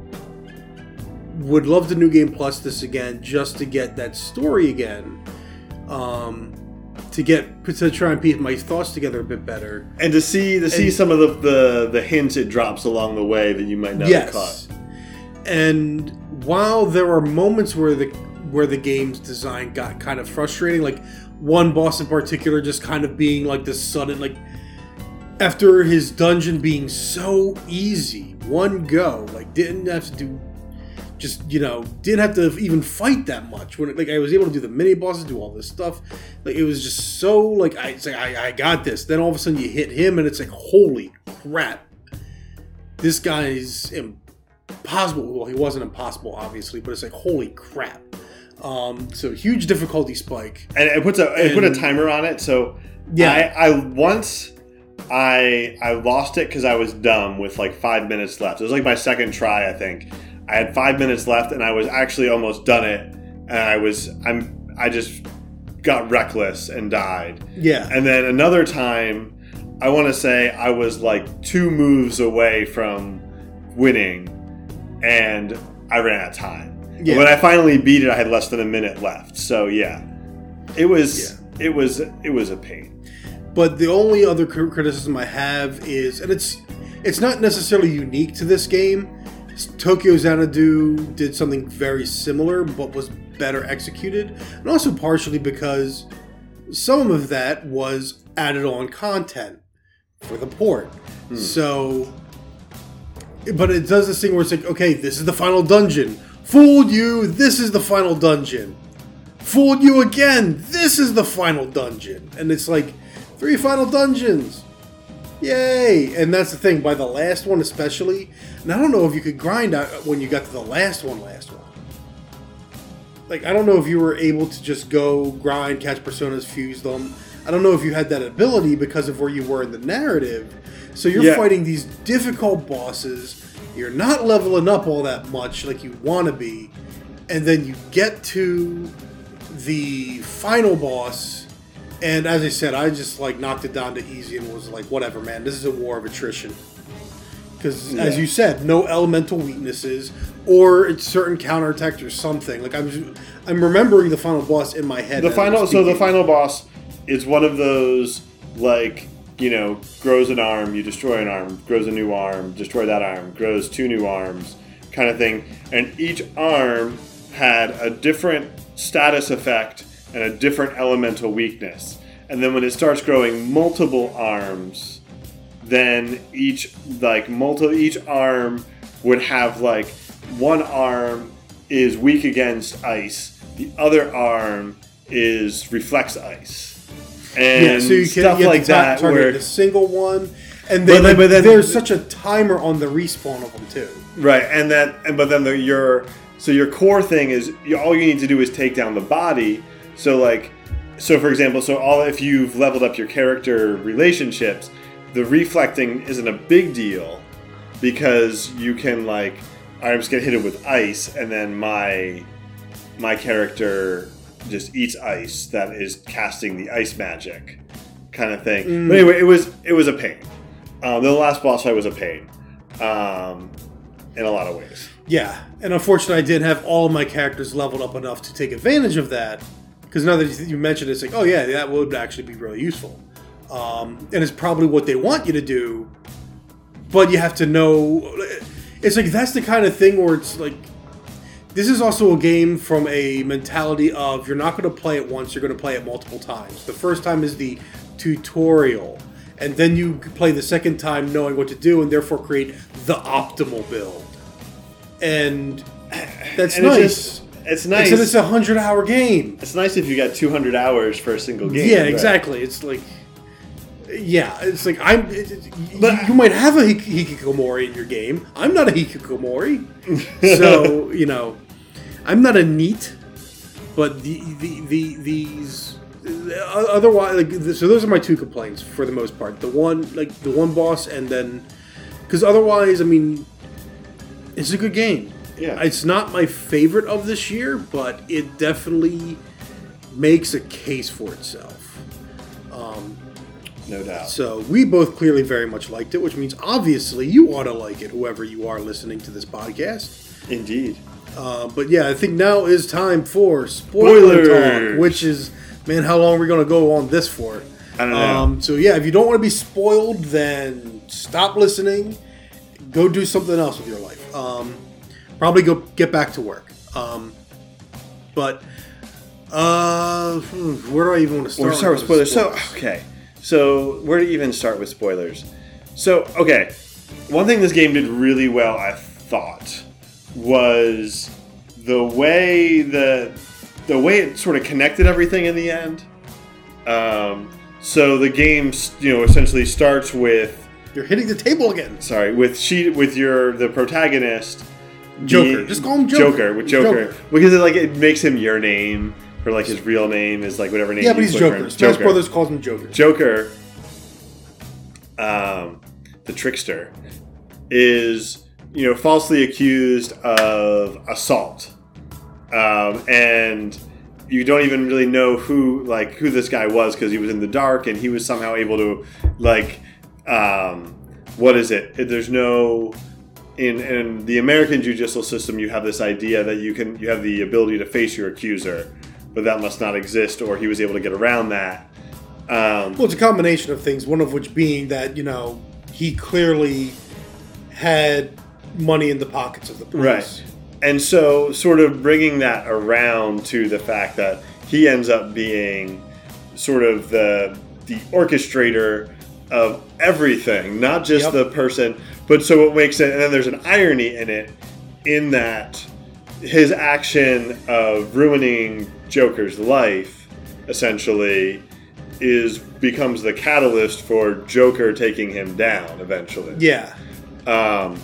would love to New Game Plus this again just to get that story again. Um, to get to try and piece my thoughts together a bit better. And to see to see And- some of the, the the hints it drops along the way that you might not have caught. And while there are moments where the where the game's design got kind of frustrating, like one boss in particular just kind of being like this sudden like after his dungeon being so easy, one go, like didn't have to do just you know didn't have to even fight that much when like I was able to do the mini bosses, do all this stuff. Like it was just so like I like I, I got this. Then all of a sudden you hit him and it's like holy crap, this guy's impossible. Well, he wasn't impossible obviously, but it's like holy crap. Um, so huge difficulty spike. And it puts a it put a timer on it. So Yeah. I, I once I I lost it because I was dumb with like five minutes left. It was like my second try, I think. I had five minutes left, and I was actually almost done it. And I was I'm I just got reckless and died. Yeah. And then another time, I want to say I was like two moves away from winning, and I ran out of time. Yeah. When I finally beat it, I had less than a minute left. So yeah, it was it was it was a pain. But the only other criticism I have is, and it's it's not necessarily unique to this game. Tokyo Xanadu did something very similar, but was better executed, and also partially because some of that was added on content for the port. Hmm. So, but it does this thing where it's like, okay, this is the final dungeon. Fooled you. This is the final dungeon. Fooled you again. This is the final dungeon. And it's like three final dungeons. Yay! And that's the thing. By the last one, especially, and I don't know if you could grind out when you got to the last one. Last one. Like I don't know if you were able to just go grind, catch personas, fuse them. I don't know if you had that ability because of where you were in the narrative. So you're Yeah. fighting these difficult bosses. You're not leveling up all that much like you want to be, and then you get to the final boss, and as I said, I just like knocked it down to easy and was like, whatever, man. This is a war of attrition. Because as you said, no elemental weaknesses or it's certain counterattacks or something. Like I'm, I'm remembering the final boss in my head. The final so the final boss is one of those like you know grows an arm, you destroy an arm, grows a new arm, destroy that arm, grows two new arms, kind of thing, and each arm had a different status effect and a different elemental weakness. And then when it starts growing multiple arms, then each like multi each arm would have like one arm is weak against ice, the other arm is reflects ice. And yeah, so you can stuff you like that where the single one, and But then, then- but then- there's such a timer on the respawn of them too. Right, and that, and but then the, your So your core thing is you, all you need to do is take down the body. So like, so for example, so all if you've leveled up your character relationships, the reflecting isn't a big deal because you can like, I'm just gonna hit it with ice, and then my my character just eats ice that is casting the ice magic kind of thing. But anyway, it was it was a pain. Um, the last boss fight was a pain um, in a lot of ways. Yeah, and unfortunately, I didn't have all my characters leveled up enough to take advantage of that. Because now that you mentioned it, it's like, oh yeah, that would actually be really useful. Um, and it's probably what they want you to do, but you have to know. It's like that's the kind of thing where it's like, this is also a game from a mentality of you're not going to play it once, you're going to play it multiple times. The first time is the tutorial, and then you play the second time knowing what to do, and therefore create the optimal build. And that's And nice. it's just it's nice. Except it's a hundred hour game. It's nice if you got 200 hours for a single game. Yeah, right? exactly. It's like, yeah, it's like I'm. It, it- But- you, you might have a hik- hikikomori in your game. I'm not a hikikomori, so you know, I'm not a NEET. But the the, the these uh, otherwise like so those are my two complaints for the most part. The one like the one boss and then because otherwise I mean it's a good game. Yeah. It's not my favorite of this year, but it definitely makes a case for itself. Um, No doubt. So we both clearly very much liked it, which means obviously you ought to like it, whoever you are listening to this podcast. Indeed. Uh, but yeah, I think now is time for spoiler Spoilers. talk, which is man, how long are we going to go on this for? I don't know. Um, so yeah, if you don't want to be spoiled, then stop listening. Go do something else with your life. Um, probably go get back to work. Um, but uh, hmm, where do I even want to start? We'll start with the spoilers. So, okay. So, where to even start with spoilers? So, okay. One thing this game did really well, I thought, was the way the the way it sort of connected everything in the end. Um, so the game, you know, essentially starts with You're hitting the table again. sorry with she with your the protagonist Joker. being- Just call him Joker. with Joker, Joker. because it like it makes him your name or like his real name is like whatever name. Yeah, but he's Joker. Smash Brothers calls him Joker. Joker, um, the trickster, is you know falsely accused of assault, um, and you don't even really know who like who this guy was because he was in the dark and he was somehow able to like um, what is it? There's no in in the American judicial system. You have this idea that you can you have the ability to face your accuser, but that must not exist, or he was able to get around that. Um, Well, it's a combination of things. One of which being that you know he clearly had money in the pockets of the police. Right. And so, sort of bringing that around to the fact that he ends up being sort of the the orchestrator of everything, not just Yep. the person, but so what makes it. And then there's an irony in it, in that his action of ruining Joker's life, essentially, is becomes the catalyst for Joker taking him down eventually Yeah. um,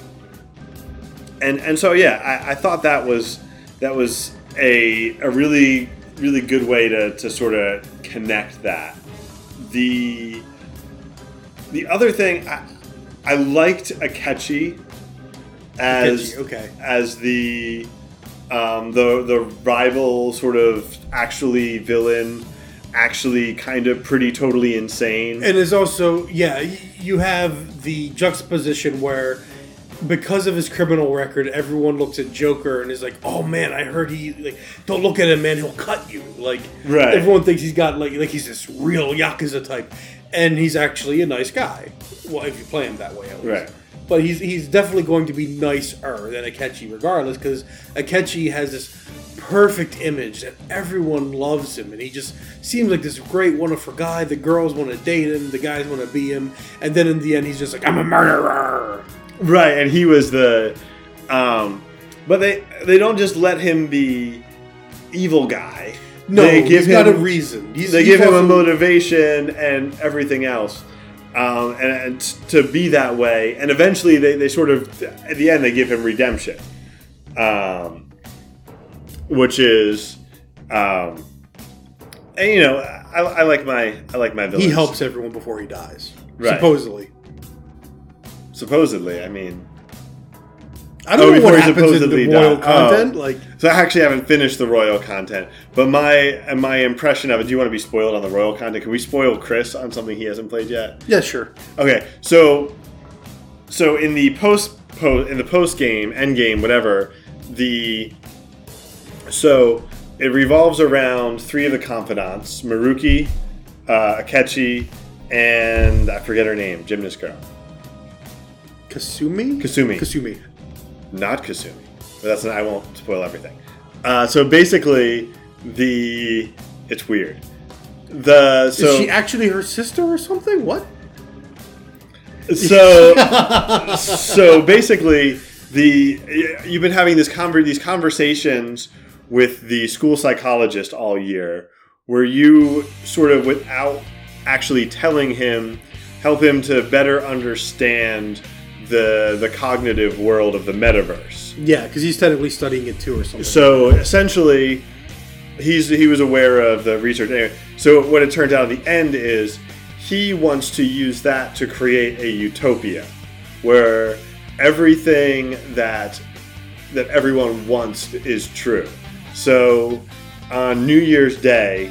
and and so yeah, I, I thought that was that was a a really really good way to, to sort of connect that. The the other thing I, I liked Akechi as Akechi, okay. as the um, the the rival sort of actually villain, actually kind of pretty totally insane. And there's also yeah, you have the juxtaposition where because of his criminal record, everyone looks at Joker and is like, "Oh man, I heard he like don't look at him, man, he'll cut you." Like Right. everyone thinks he's got like like he's this real yakuza type, and he's actually a nice guy. Well, if you play him that way, at least. Right. But he's he's definitely going to be nicer than Akechi, regardless, because Akechi has this perfect image that everyone loves him, and he just seems like this great, wonderful guy. The girls want to date him, the guys want to be him, and then in the end, he's just like, "I'm a murderer." Right, and he was the, um, but they they don't just let him be evil guy. No, they he's got a reason. He's, they he's give him a motivation and everything else, um, and, and to be that way. And eventually, they, they sort of at the end they give him redemption. Um, which is, um, and you know, I, I like my I like my villains. He helps everyone before he dies. Right. Supposedly. Supposedly. I mean, I don't Oh, know what happens in the royal died. content. Oh. Like, so I actually haven't finished the royal content, but my my impression of it. Do you want to be spoiled on the royal content? Can we spoil Chris on something he hasn't played yet? yeah, sure. Okay, so so in the post post in the post game, end game, whatever, the so it revolves around three of the confidants: Maruki, uh, Akechi, and I forget her name, gymnast girl, Kasumi? Kasumi. Kasumi. not Kasumi. But that's not, I won't spoil everything. Uh, so basically, the it's weird. The so Is she actually her sister or something? What? so so basically the you've been having this conver- these conversations with the school psychologist all year where you sort of without actually telling him help him to better understand the the cognitive world of the metaverse Yeah, because he's technically studying it too or something. so essentially, he's he was aware of the research. Anyway, so what it turns out at the end is he wants to use that to create a utopia where everything that that everyone wants is true. So on New Year's Day,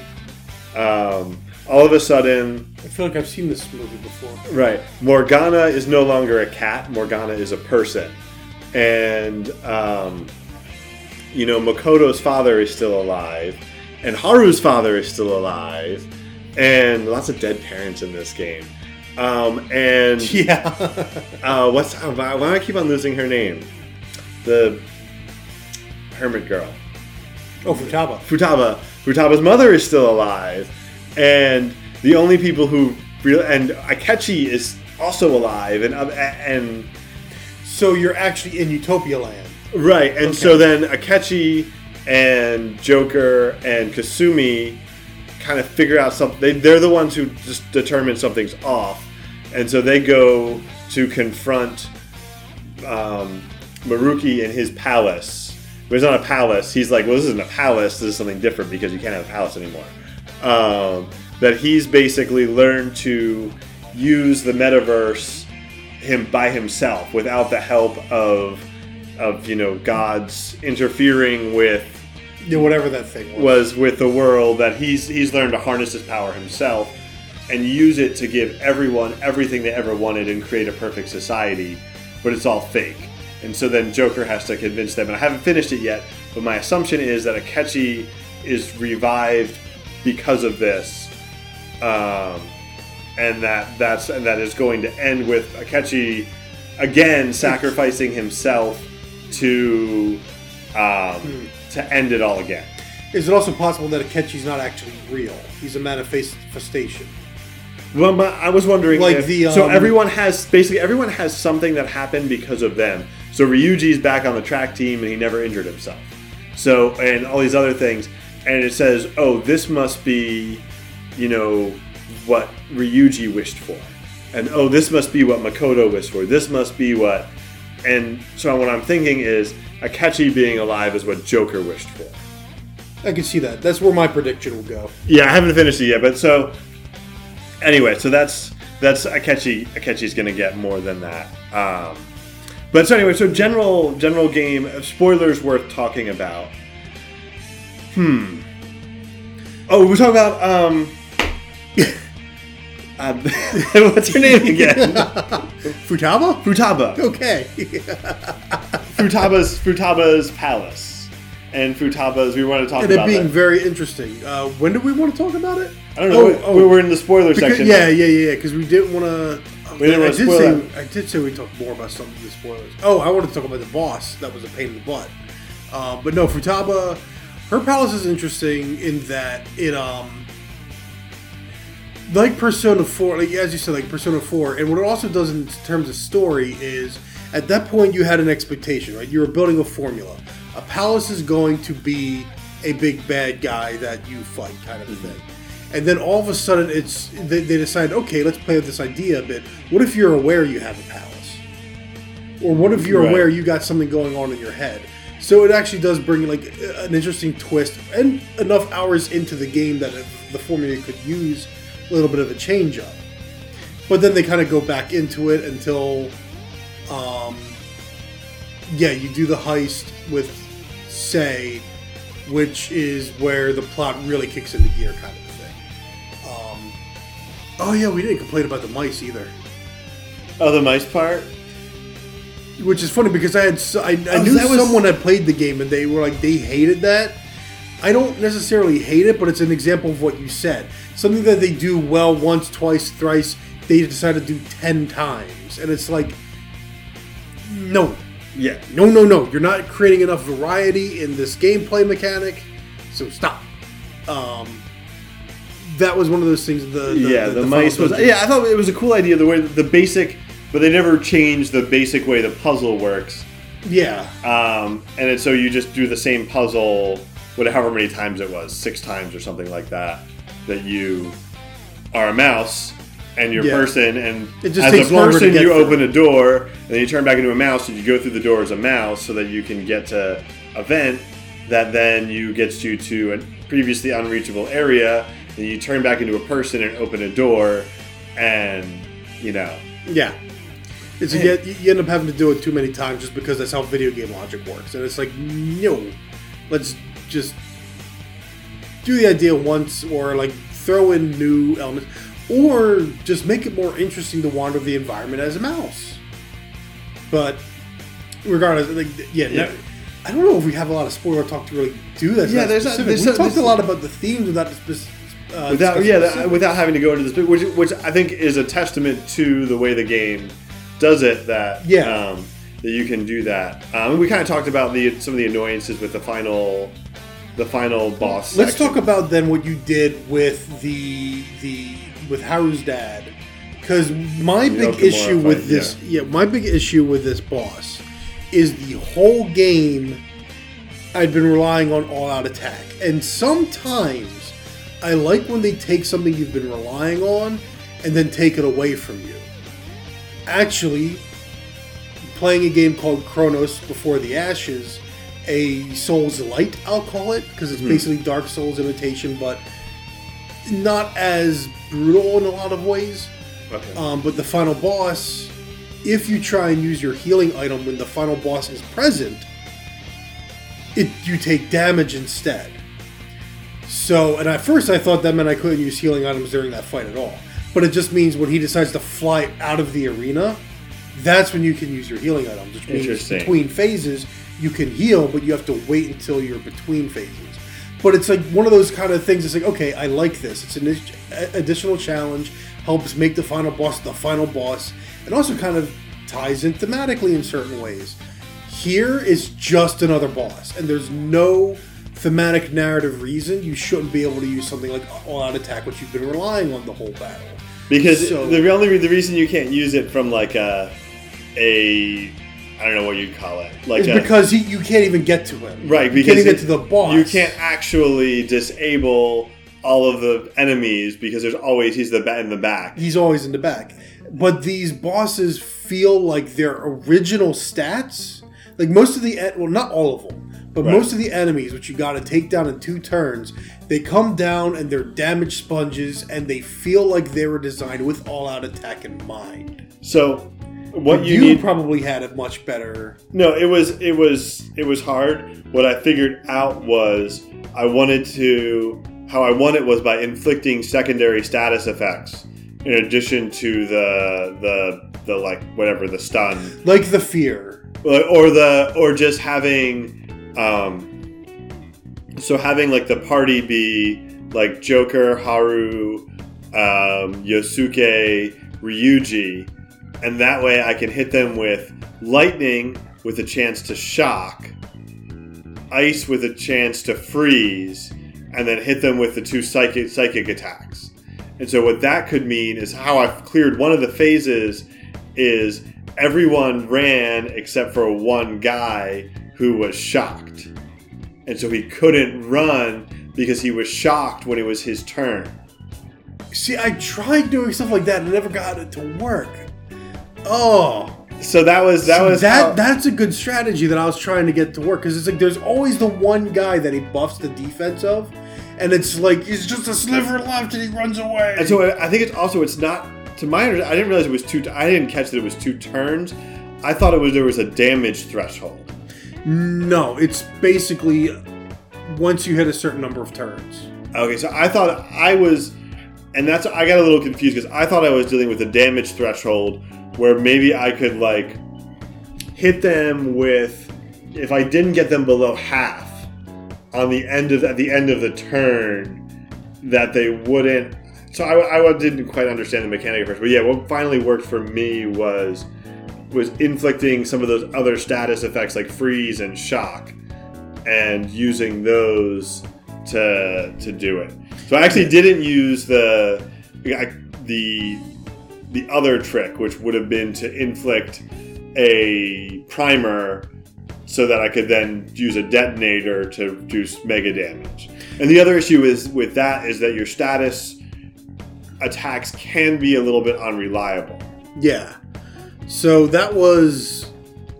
um, all of a sudden, I feel like I've seen this movie before. Right. Morgana is no longer a cat. Morgana is a person. And, um, you know, Makoto's father is still alive. And Haru's father is still alive. And lots of dead parents in this game. Um, and Yeah. uh, what's why, why do I keep on losing her name? The hermit girl. oh, Futaba. Futaba. Futaba's mother is still alive, and the only people who real and Akechi is also alive, and and So you're actually in Utopia Land. right, and so then Akechi and Joker and Kasumi kind of figure out something. They, they're the ones who just determine something's off, and so they go to confront um, Maruki in his palace. But it's not a palace. He's like, well, this isn't a palace. This is something different because you can't have a palace anymore. Um, that he's basically learned to use the metaverse him by himself without the help of of you know gods interfering with Yeah, whatever that thing was. was with the world that he's he's learned to harness his power himself and use it to give everyone everything they ever wanted and create a perfect society but it's all fake and so then joker has to convince them and i haven't finished it yet but my assumption is that akechi is revived because of this um, and that that's and that is going to end with akechi again sacrificing himself to um, to end it all again Is it also possible that Akechi's not actually real? He's a manifestation. Well, my, I was wondering, Like if- the, so um, everyone has basically everyone has something that happened because of them. So Ryuji's back on the track team and he never injured himself. So and all these other things, and it says, oh, this must be, you know, what Ryuji wished for, and oh, this must be what Makoto wished for. This must be what, and so what I'm thinking is Akechi being alive is what Joker wished for. I can see that. That's where my prediction will go. Yeah, I haven't finished it yet, but so anyway, so that's that's Akechi. Akechi's gonna get more than that. Um, but so anyway, so general general game spoilers worth talking about. Hmm. Oh, we're talking about um. uh, what's her name again? Futaba? Futaba. Okay. Futaba's Futaba's palace, and Futaba's. We want to talk and it about being that. very interesting. Uh, when do we want to talk about it? I don't know. Oh, we oh. we're in the spoiler Because- section. yeah, yeah, yeah. Because we didn't want to. We didn't I wanna did spoil say that. I did say we talked more about some of the spoilers. Oh, I wanted to talk about the boss. That was a pain in the butt. Um, but no, Futaba, her palace is interesting in that it um like Persona 4, like as you said, like Persona 4, and what it also does in terms of story is at that point you had an expectation, right? You were building a formula. A palace is going to be a big bad guy that you fight, kind of a thing. And then all of a sudden, it's they, they decide, okay, let's play with this idea a bit. What if you're aware you have a palace? Or what if you're Right. aware you got something going on in your head? So it actually does bring like an interesting twist and enough hours into the game that the formula could use a little bit of a change up. But then they kind of go back into it until, um, yeah, you do the heist with Sae, which is where the plot really kicks into gear, kind of a thing. Um, oh yeah, we didn't complain about the mice either. Oh, the mice part. Which is funny because I had s- I, I Oh, knew that was- someone had played the game and they were like they hated that. I don't necessarily hate it, but it's an example of what you said. Something that they do well once, twice, thrice, they decide to do ten times, and it's like, no, Yeah. no, no, no. You're not creating enough variety in this gameplay mechanic, so stop. Um, that was one of those things. The, the yeah, the, Final mice was. Yeah, I thought it was a cool idea the way the basic, but they never change the basic way the puzzle works. yeah. Um, and then, so you just do the same puzzle, whatever many times it was, six times or something like that. That you are a mouse and you're a Yeah. person, and It just as a person you through. open a door, and then you turn back into a mouse, and you go through the door as a mouse, so that you can get to a vent that then you gets you to a previously unreachable area. and you turn back into a person and open a door, and you know Yeah. It's Man. you, get, you end up having to do it too many times just because that's how video game logic works. And it's like, no, let's just do the idea once or like throw in new elements or just make it more interesting to wander the environment as a mouse. But regardless, like, yeah, no- I don't know if we have a lot of spoiler talk to really do that. Yeah, there's specific. there's we not- talked a lot about the themes without the uh, without yeah that, without having to go into this which which I think is a testament to the way the game does it that Yeah. um, that you can do that um, we kind of talked about the some of the annoyances with the final the final boss Let's section. talk about then what you did with the the with Haru's dad, because my big Okumura issue with fight, this, yeah. my big issue with this boss is the whole game. I'd been relying on all-out attack, and sometimes I like when they take something you've been relying on and then take it away from you. Actually, playing a game called Chronos Before the Ashes, a Souls-like, I'll call it, because it's basically Dark Souls imitation, but not as brutal in a lot of ways. Okay. Um, but the final boss, if you try and use your healing item when the final boss is present, it you take damage instead. So, and at first I thought that meant I couldn't use healing items during that fight at all. But it just means when he decides to fly out of the arena, that's when you can use your healing items, which means between phases you can heal, but you have to wait until you're between phases. But it's like one of those kind of things. It's like, okay, I like this. It's an additional challenge, helps make the final boss the final boss, and also kind of ties in thematically in certain ways. Here is just another boss, and there's no thematic narrative reason you shouldn't be able to use something like all out attack, which you've been relying on the whole battle. because so- the only the reason you can't use it from like a a I don't know what you'd call it like a, because he, you can't even get to him. right You can't even it- get to the boss. you can't actually disable all of the enemies because there's always he's the in the back He's always in the back. But these bosses feel like their original stats. Like most of the, well, not all of them, but Right. most of the enemies, which you got to take down in two turns, they come down and they're damage sponges, and they feel like they were designed with all-out attack in mind. so what you, you need probably had it much better. No, it was it was it was hard. What I figured out was I wanted to how I won it was by inflicting secondary status effects in addition to the the the like whatever the stun Like the fear. or the or just having um so having like the party be like Joker, Haru, um, Yusuke, Ryuji, and that way I can hit them with lightning with a chance to shock, ice with a chance to freeze, and then hit them with the two psychic psychic attacks. And so what that could mean is how I've cleared one of the phases is everyone ran except for one guy who was shocked. And so he couldn't run because he was shocked when it was his turn. See, I tried doing stuff like that and never got it to work. Oh, So that was that was that how- that's a good strategy that I was trying to get to work because it's like there's always the one guy that he buffs the defense of, and it's like he's just a sliver left and he runs away. And so I think it's also it's not to my understanding. I didn't realize it was two. I didn't catch that it was two turns. I thought it was there was a damage threshold. No, it's basically once you hit a certain number of turns. Okay, so I thought I was, and that's I got a little confused because I thought I was dealing with a damage threshold where maybe I could like hit them with if I didn't get them below half on the end of at the end of the turn that they wouldn't. So I, I didn't quite understand the mechanic at first, but yeah, what finally worked for me was was inflicting some of those other status effects like freeze and shock, and using those to to do it. So I actually didn't use the the the other trick, which would have been to inflict a primer so that I could then use a detonator to do mega damage. And the other issue is with that is that your status attacks can be a little bit unreliable. Yeah. So that was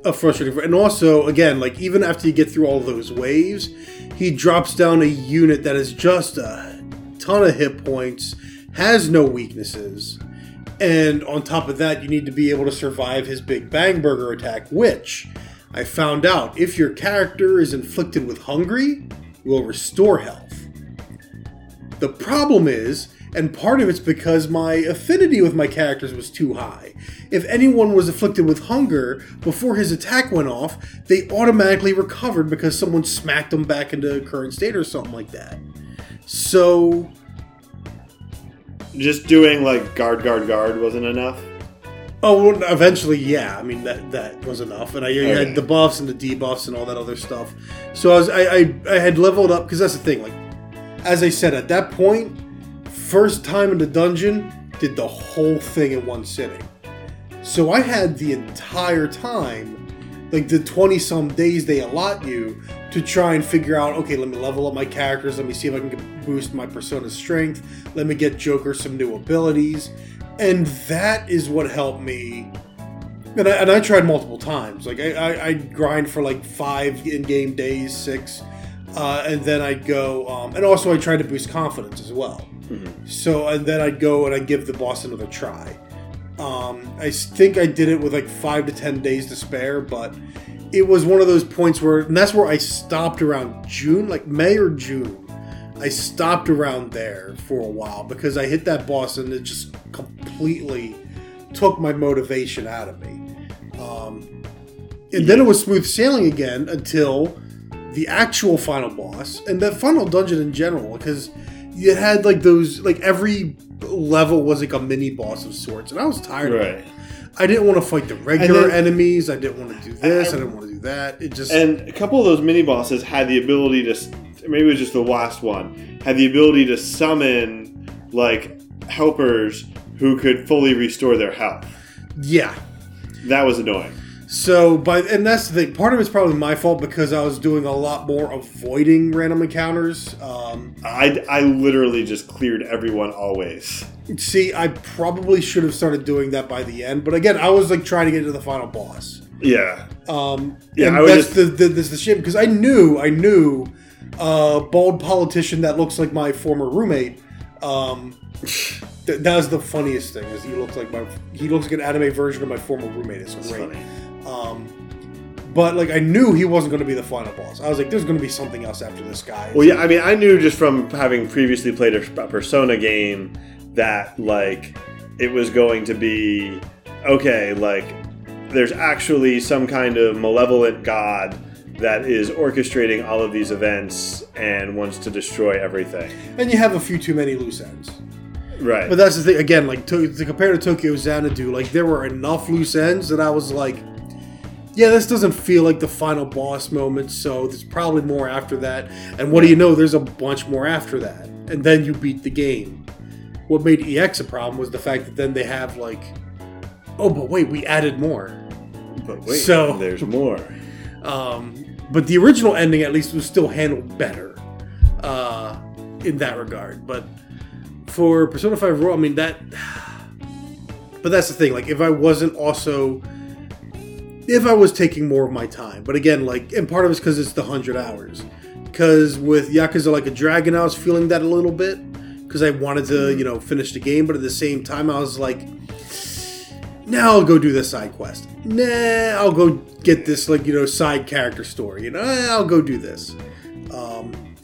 a frustrating. And also, again, like even after you get through all those waves, he drops down a unit that is just a ton of hit points, has no weaknesses, and on top of that, you need to be able to survive his big bang burger attack, which I found out if your character is inflicted with hungry, will restore health. The problem is, and part of it's because my affinity with my characters was too high. If anyone was afflicted with hunger before his attack went off, they automatically recovered because someone smacked them back into current state or something like that. So, Just doing like guard, guard, guard wasn't enough. oh, well, eventually, yeah. I mean that that was enough, and I Okay. had the buffs and the debuffs and all that other stuff. So I was I I, I had leveled up because that's the thing. Like, as I said at that point, first time in the dungeon, did the whole thing in one sitting. So I had the entire time, like the 20 some days they allot you, to try and figure out okay, let me level up my characters, let me see if I can boost my persona's strength, let me get Joker some new abilities. And that is what helped me. And I, and I tried multiple times. Like, I, I, I'd grind for like five in game days, six, uh, and then I'd go. Um, and also, I tried to boost confidence as well. So, and then I'd go and I'd give the boss another try. Um, I think I did it with like five to ten days to spare, but it was one of those points where, and that's where I stopped around June, like May or June. I stopped around there for a while because I hit that boss and it just completely took my motivation out of me. Um, and then it was smooth sailing again until the actual final boss and the final dungeon in general because you had like those like every level was like a mini boss of sorts and I was tired of it. Right. I didn't want to fight the regular then- enemies. I didn't want to do this. I, I- didn't want to do that. It just And a couple of those mini bosses had the ability to, maybe it was just the last one, had the ability to summon like helpers who could fully restore their health. yeah. That was annoying. So, but and that's the thing. Part of it's probably my fault because I was doing a lot more avoiding random encounters. Um, I, I literally just cleared everyone always. see, I probably should have started doing that by the end. But again, I was like trying to get to the final boss. Yeah. Um, Yeah, and I that's just- the, the that's the shame because I knew I knew a bald politician that looks like my former roommate. Um, th- that was the funniest thing is he looks like my he looks like an anime version of my former roommate. It's great. Um, but like I knew he wasn't going to be the final boss. I was like, there's going to be something else after this guy. Well, yeah, I mean, I knew just from having previously played a, a Persona game that, like, it was going to be okay, like, there's actually some kind of malevolent god that is orchestrating all of these events and wants to destroy everything. and you have a few too many loose ends. Right. But that's the thing. Again, like to, to compare to Tokyo Xanadu, like there were enough loose ends that I was like, yeah, this doesn't feel like the final boss moment. So there's probably more after that. And what do you know? There's a bunch more after that, and then you beat the game. What made EX a problem was the fact that then they have like, oh, but wait, we added more. but wait, so- there's more. Um, but the original ending, at least, was still handled better uh, in that regard. But for Persona 5 Royal, I mean, that. But that's the thing. Like, if I wasn't also if I was taking more of my time. But again, like, and part of it's because it's the hundred hours. Because with Yakuza Like a Dragon, I was feeling that a little bit because I wanted to, you know, finish the game. But at the same time, I was like, now I'll go do the side quest. Nah, I'll go get this like you know side character story. You know, eh, I'll go do this. Um,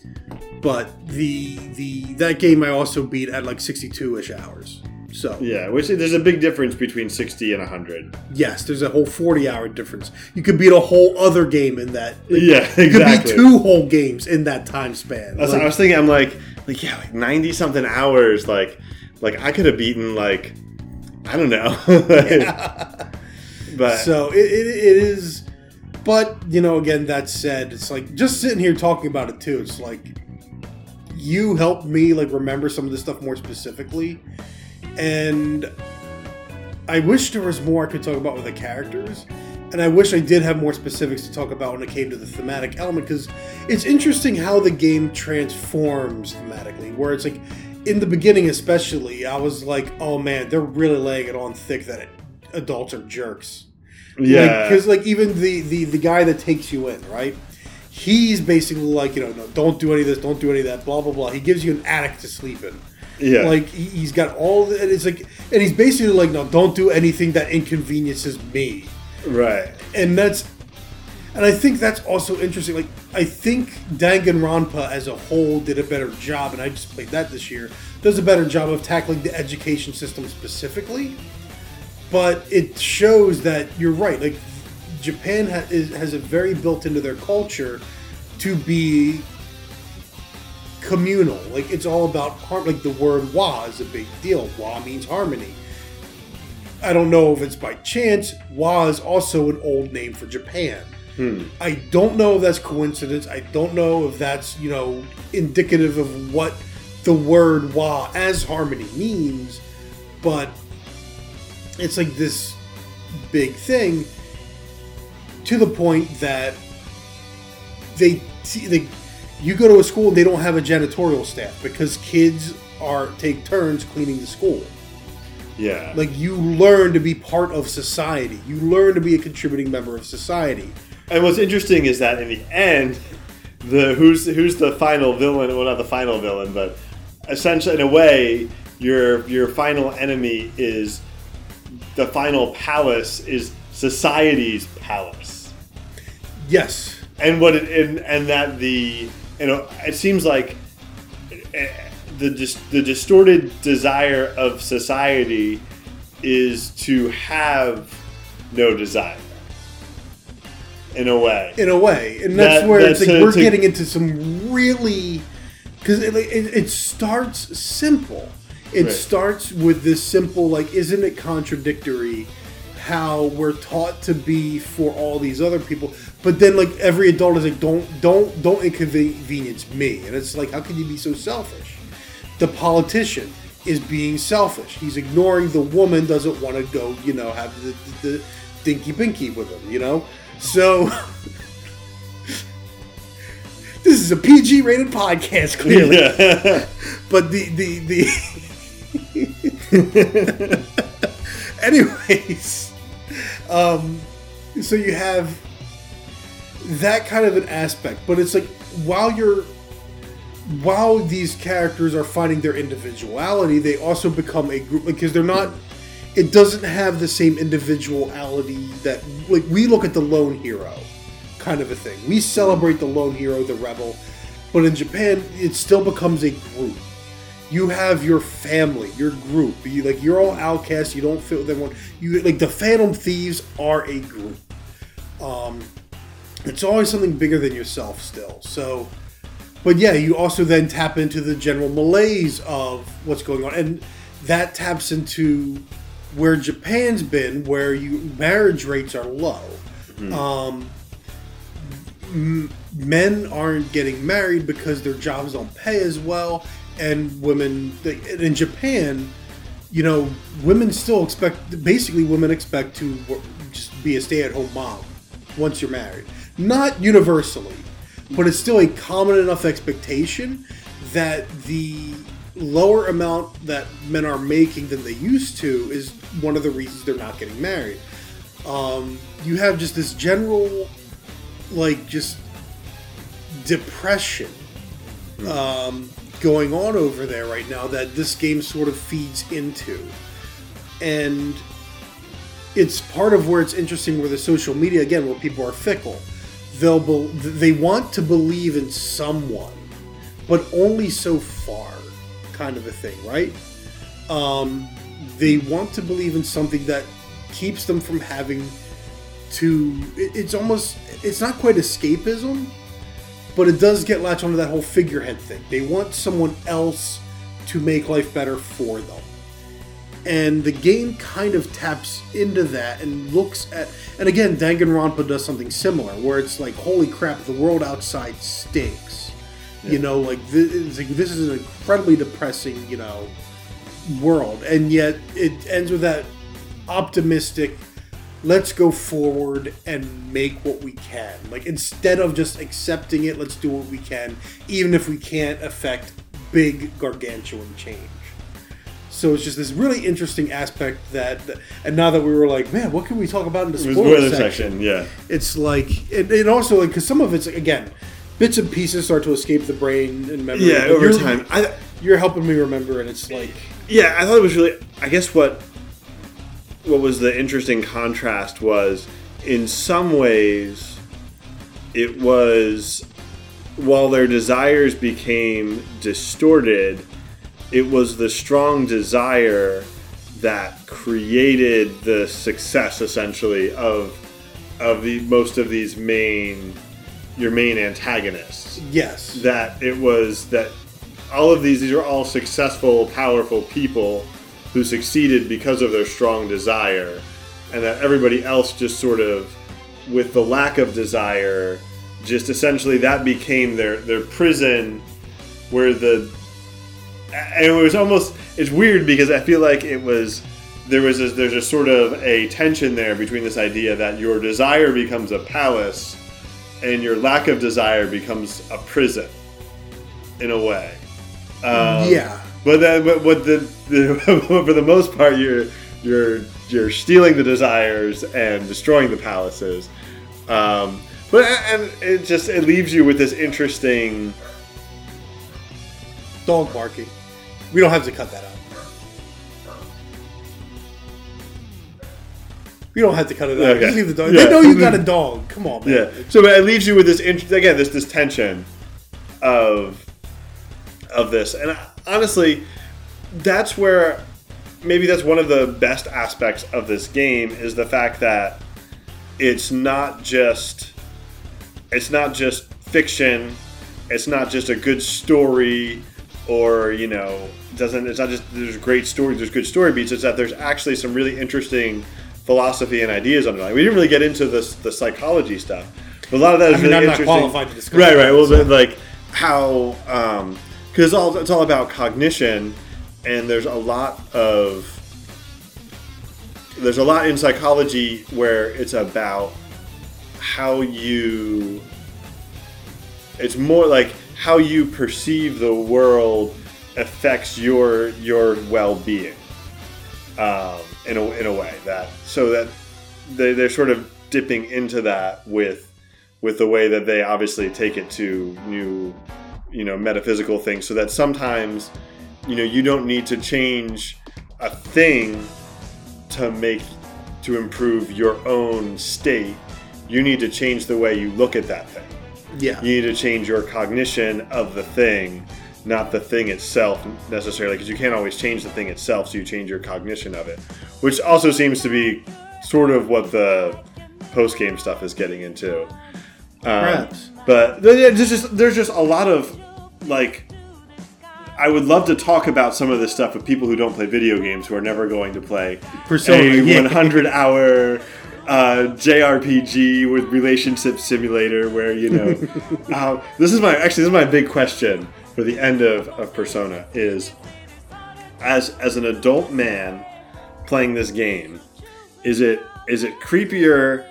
but the the that game I also beat at like 62 ish hours. So Yeah, which there's a big difference between 60 and 100. yes, there's a whole 40 hour difference. You could beat a whole other game in that. Yeah, You could exactly. beat two whole games in that time span. Like, I was thinking. I'm like, like yeah, like 90 something hours. Like, like I could have beaten like, I don't know. but so it, it, it is but you know again that said it's like just sitting here talking about it too it's like you helped me like remember some of this stuff more specifically and i wish there was more i could talk about with the characters. And i wish i did have more specifics to talk about when it came to the thematic element because it's interesting how the game transforms thematically where it's like in the beginning especially i was like oh man they're really laying it on thick that it, adults are jerks. Yeah, because like, even the, the the guy that takes you in right? He's basically like you know no don't do any of this don't do any of that blah blah blah. He gives you an attic to sleep in yeah, like he, he's got all the, and it's like and he's basically like no don't do anything that inconveniences me right. and that's and I think that's also interesting. Like I think Danganronpa as a whole did a better job, and I just played that this year. Does a better job of tackling the education system specifically, but it shows that you're right. Like Japan ha- is, has a very built into their culture to be communal. Like it's all about harm. Like the word "wa" is a big deal. "Wa" means harmony. I don't know if it's by chance. Wa is also an old name for Japan. Hmm. I don't know if that's coincidence. I don't know if that's you know indicative of what the word "wa" as harmony means, but it's like this big thing to the point that they see, they you go to a school and they don't have a janitorial staff because kids are take turns cleaning the school. Yeah, like you learn to be part of society. You learn to be a contributing member of society. And what's interesting is that in the end, the who's who's the final villain? Well, not the final villain, but essentially, in a way, your your final enemy is the final palace is society's palace. yes. And what it and, and that the you know it seems like eh, the dis, the distorted desire of society is to have no desire. In a way. In a way. And that's That- where that's it's like a- we're to- getting into some really because it, it, it starts simple. It Right. starts with this simple like isn't it contradictory how we're taught to be for all these other people. But then like every adult is like don't don't don't inconvenience me. And it's like how can you be so selfish? The politician is being selfish. He's ignoring the woman doesn't want to go you know have the, the, the dinky binky with him you know? So this is a pg rated podcast clearly. Yeah. But the the the anyways um so you have that kind of an aspect but it's like while you're while these characters are finding their individuality they also become a group because they're not it doesn't have the same individuality that like we look at the lone hero kind of a thing. We celebrate the lone hero the rebel but in japan it still becomes a group you have your family, your group. You like you're all outcasts. You don't fit with everyone. You like the Phantom Thieves are a group. Um, it's always something bigger than yourself still. So, but yeah, you also then tap into the general malaise of what's going on, and that taps into where Japan's been, where you marriage rates are low. Um, m- men aren't getting married because their jobs don't pay as well, and women in Japan, you know, women still expect basically women expect to just be a stay-at-home mom once you're married. Not universally, but it's still a common enough expectation that the lower amount that men are making than they used to is one of the reasons they're not getting married. um, you have just this general, like, just depression um, going on over there right now that this game sort of feeds into. And it's part of where it's interesting where the social media, again, where people are fickle. They'll be, they want to believe in someone, but only so far, kind of a thing, right? Um, they want to believe in something that keeps them from having to. It's almost. It's not quite escapism, but it does get latched onto that whole figurehead thing. They want someone else to make life better for them. And the game kind of taps into that and looks at. And again, Danganronpa does something similar, where it's like, holy crap, the world outside stinks. You know, like this, like this is an incredibly depressing, you know, world, and yet it ends with that optimistic. Let's go forward and make what we can. Like instead of just accepting it, let's do what we can, even if we can't affect big gargantuan change. So it's just this really interesting aspect that, and now that we were like, man, what can we talk about in the spoiler, section? section, yeah. It's like, and, and also like, because some of it's again, bits and pieces start to escape the brain and memory. Yeah, over time. I, you're helping me remember, and it's like, yeah, I thought it was really. I guess what what was the interesting contrast was, in some ways, it was while their desires became distorted, it was the strong desire that created the success essentially of of the most of these main your main antagonists. Yes, that it was that all of these these are all successful powerful people who succeeded because of their strong desire and that everybody else just sort of with the lack of desire just essentially that became their their prison where the and it was almost it's weird because I feel like it was there was a, there's a sort of a tension there between this idea that your desire becomes a palace and your lack of desire becomes a prison in a way. Um, yeah, But then, but what the, the for the most part, you're you're you're stealing the desires and destroying the palaces. Um, but and it just it leaves you with this interesting. dog barking. We don't have to cut that out. We don't have to cut it out. Okay. Just leave the dog. Yeah. They know you got a dog. Come on, man. Yeah. So but it leaves you with this again this this tension of of this, and I- honestly, that's where maybe that's one of the best aspects of this game is the fact that it's not just it's not just fiction it's not just a good story or you know doesn't it's not just there's great stories there's good story beats it's that there's actually some really interesting philosophy and ideas underlying. We didn't really get into this the psychology stuff but a lot of that is I mean, really I'm not interesting. qualified to discuss right right well so- like how um because all it's all about cognition and there's a lot of there's a lot in psychology where it's about how you it's more like how you perceive the world affects your your well-being um, in, a, in a way that so that they, they're sort of dipping into that with with the way that they obviously take it to new you know metaphysical things so that sometimes you know you don't need to change a thing to make to improve your own state. You need to change the way you look at that thing. Yeah. you need to change your cognition of the thing not the thing itself necessarily because you can't always change the thing itself so you change your cognition of it which also seems to be sort of what the post game stuff is getting into um, but there's just there's just a lot of like I would love to talk about some of this stuff with people who don't play video games who are never going to play Persona, a yeah. 100 hour uh, JRPG with relationship simulator where you know uh, this is my actually this is my big question for the end of, of Persona is as as an adult man playing this game is it is it creepier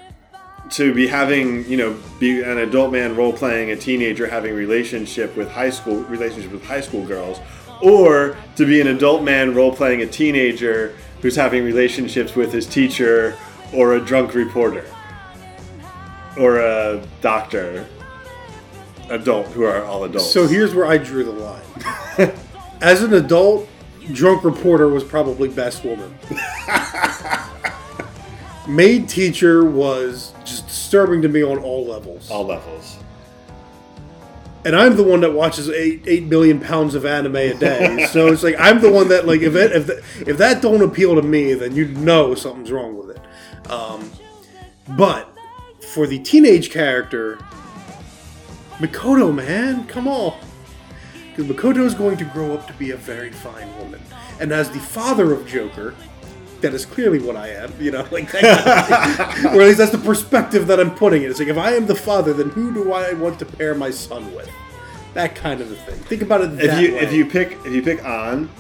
to be having you know be an adult man role playing a teenager having relationship with high school relationship with high school girls or to be an adult man role playing a teenager who's having relationships with his teacher or a drunk reporter or a doctor adult who are all adults. So here's where I drew the line. As an adult, drunk reporter was probably best woman. Maid teacher was disturbing to me on all levels. all levels. and I'm the one that watches eight eight million pounds of anime a day. so it's like I'm the one that like if it, if the, if that don't appeal to me, then you know something's wrong with it. Um, but for the teenage character, Makoto, man, come on, because Makoto is going to grow up to be a very fine woman, and as the father of Joker. That is clearly what I am, you know, like that or at least that's the perspective that I'm putting it. It's like if I am the father, then who do I want to pair my son with? That kind of a thing. Think about it If you way. if you pick if you pick on,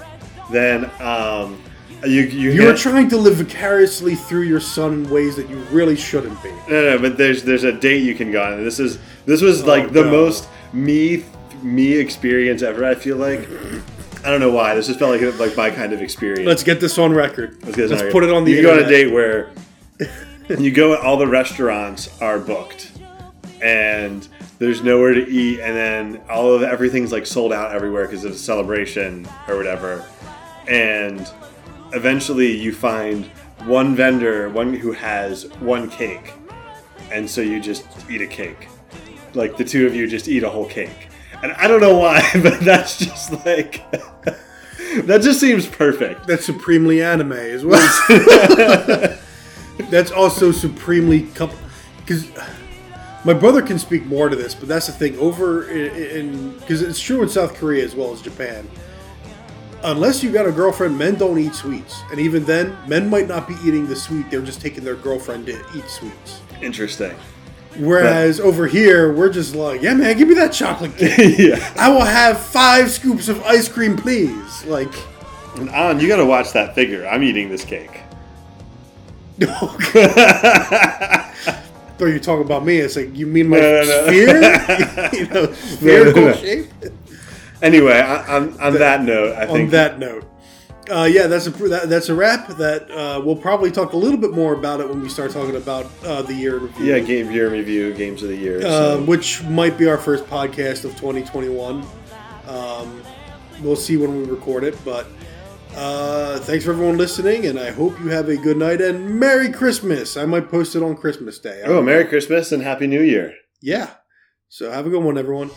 then um, you you You're get- trying to live vicariously through your son in ways that you really shouldn't be. No, no, but there's there's a date you can go on. This is this was like the no. most me me experience ever. I feel like I don't know why. This just felt like like my kind of experience. Let's get this on record. Let's, get on put it on the You can go on a date where you go. All the restaurants are booked, and there's nowhere to eat, and then all of everything's like sold out everywhere because of a celebration or whatever. And eventually, you find one vendor, one who has one cake, and so you just eat a cake. Like the two of you just eat a whole cake. And I don't know why, but that's just like that just seems perfect. That's supremely anime as well. that's also supremely couple. Because my brother can speak more to this, but that's the thing. Over in because it's true in South Korea as well as Japan. Unless you got a girlfriend, men don't eat sweets, and even then, men might not be eating the sweet. They're just taking their girlfriend to eat sweets. Interesting. Whereas over here, we're just like, yeah, man, give me that chocolate cake. yeah. I will have five scoops of ice cream, please. Like, And on, you gotta watch that figure. I'm eating this cake. thought you talking about me. It's like you mean my No, no, no. sphere, you know, spherical shape. anyway, I, on, on that note, I think On that note, uh, yeah, that's a that, that's a wrap. That uh, we'll probably talk a little bit more about it when we start talking about uh, the year review. yeah, game year review, games of the year. so. um, which might be our first podcast of 2021. Um, we'll see when we record it, but uh, thanks for everyone listening, and I hope you have a good night and Merry Christmas. I might post it on Christmas Day. oh, Merry Christmas and Happy New Year. yeah. So have a good one, everyone.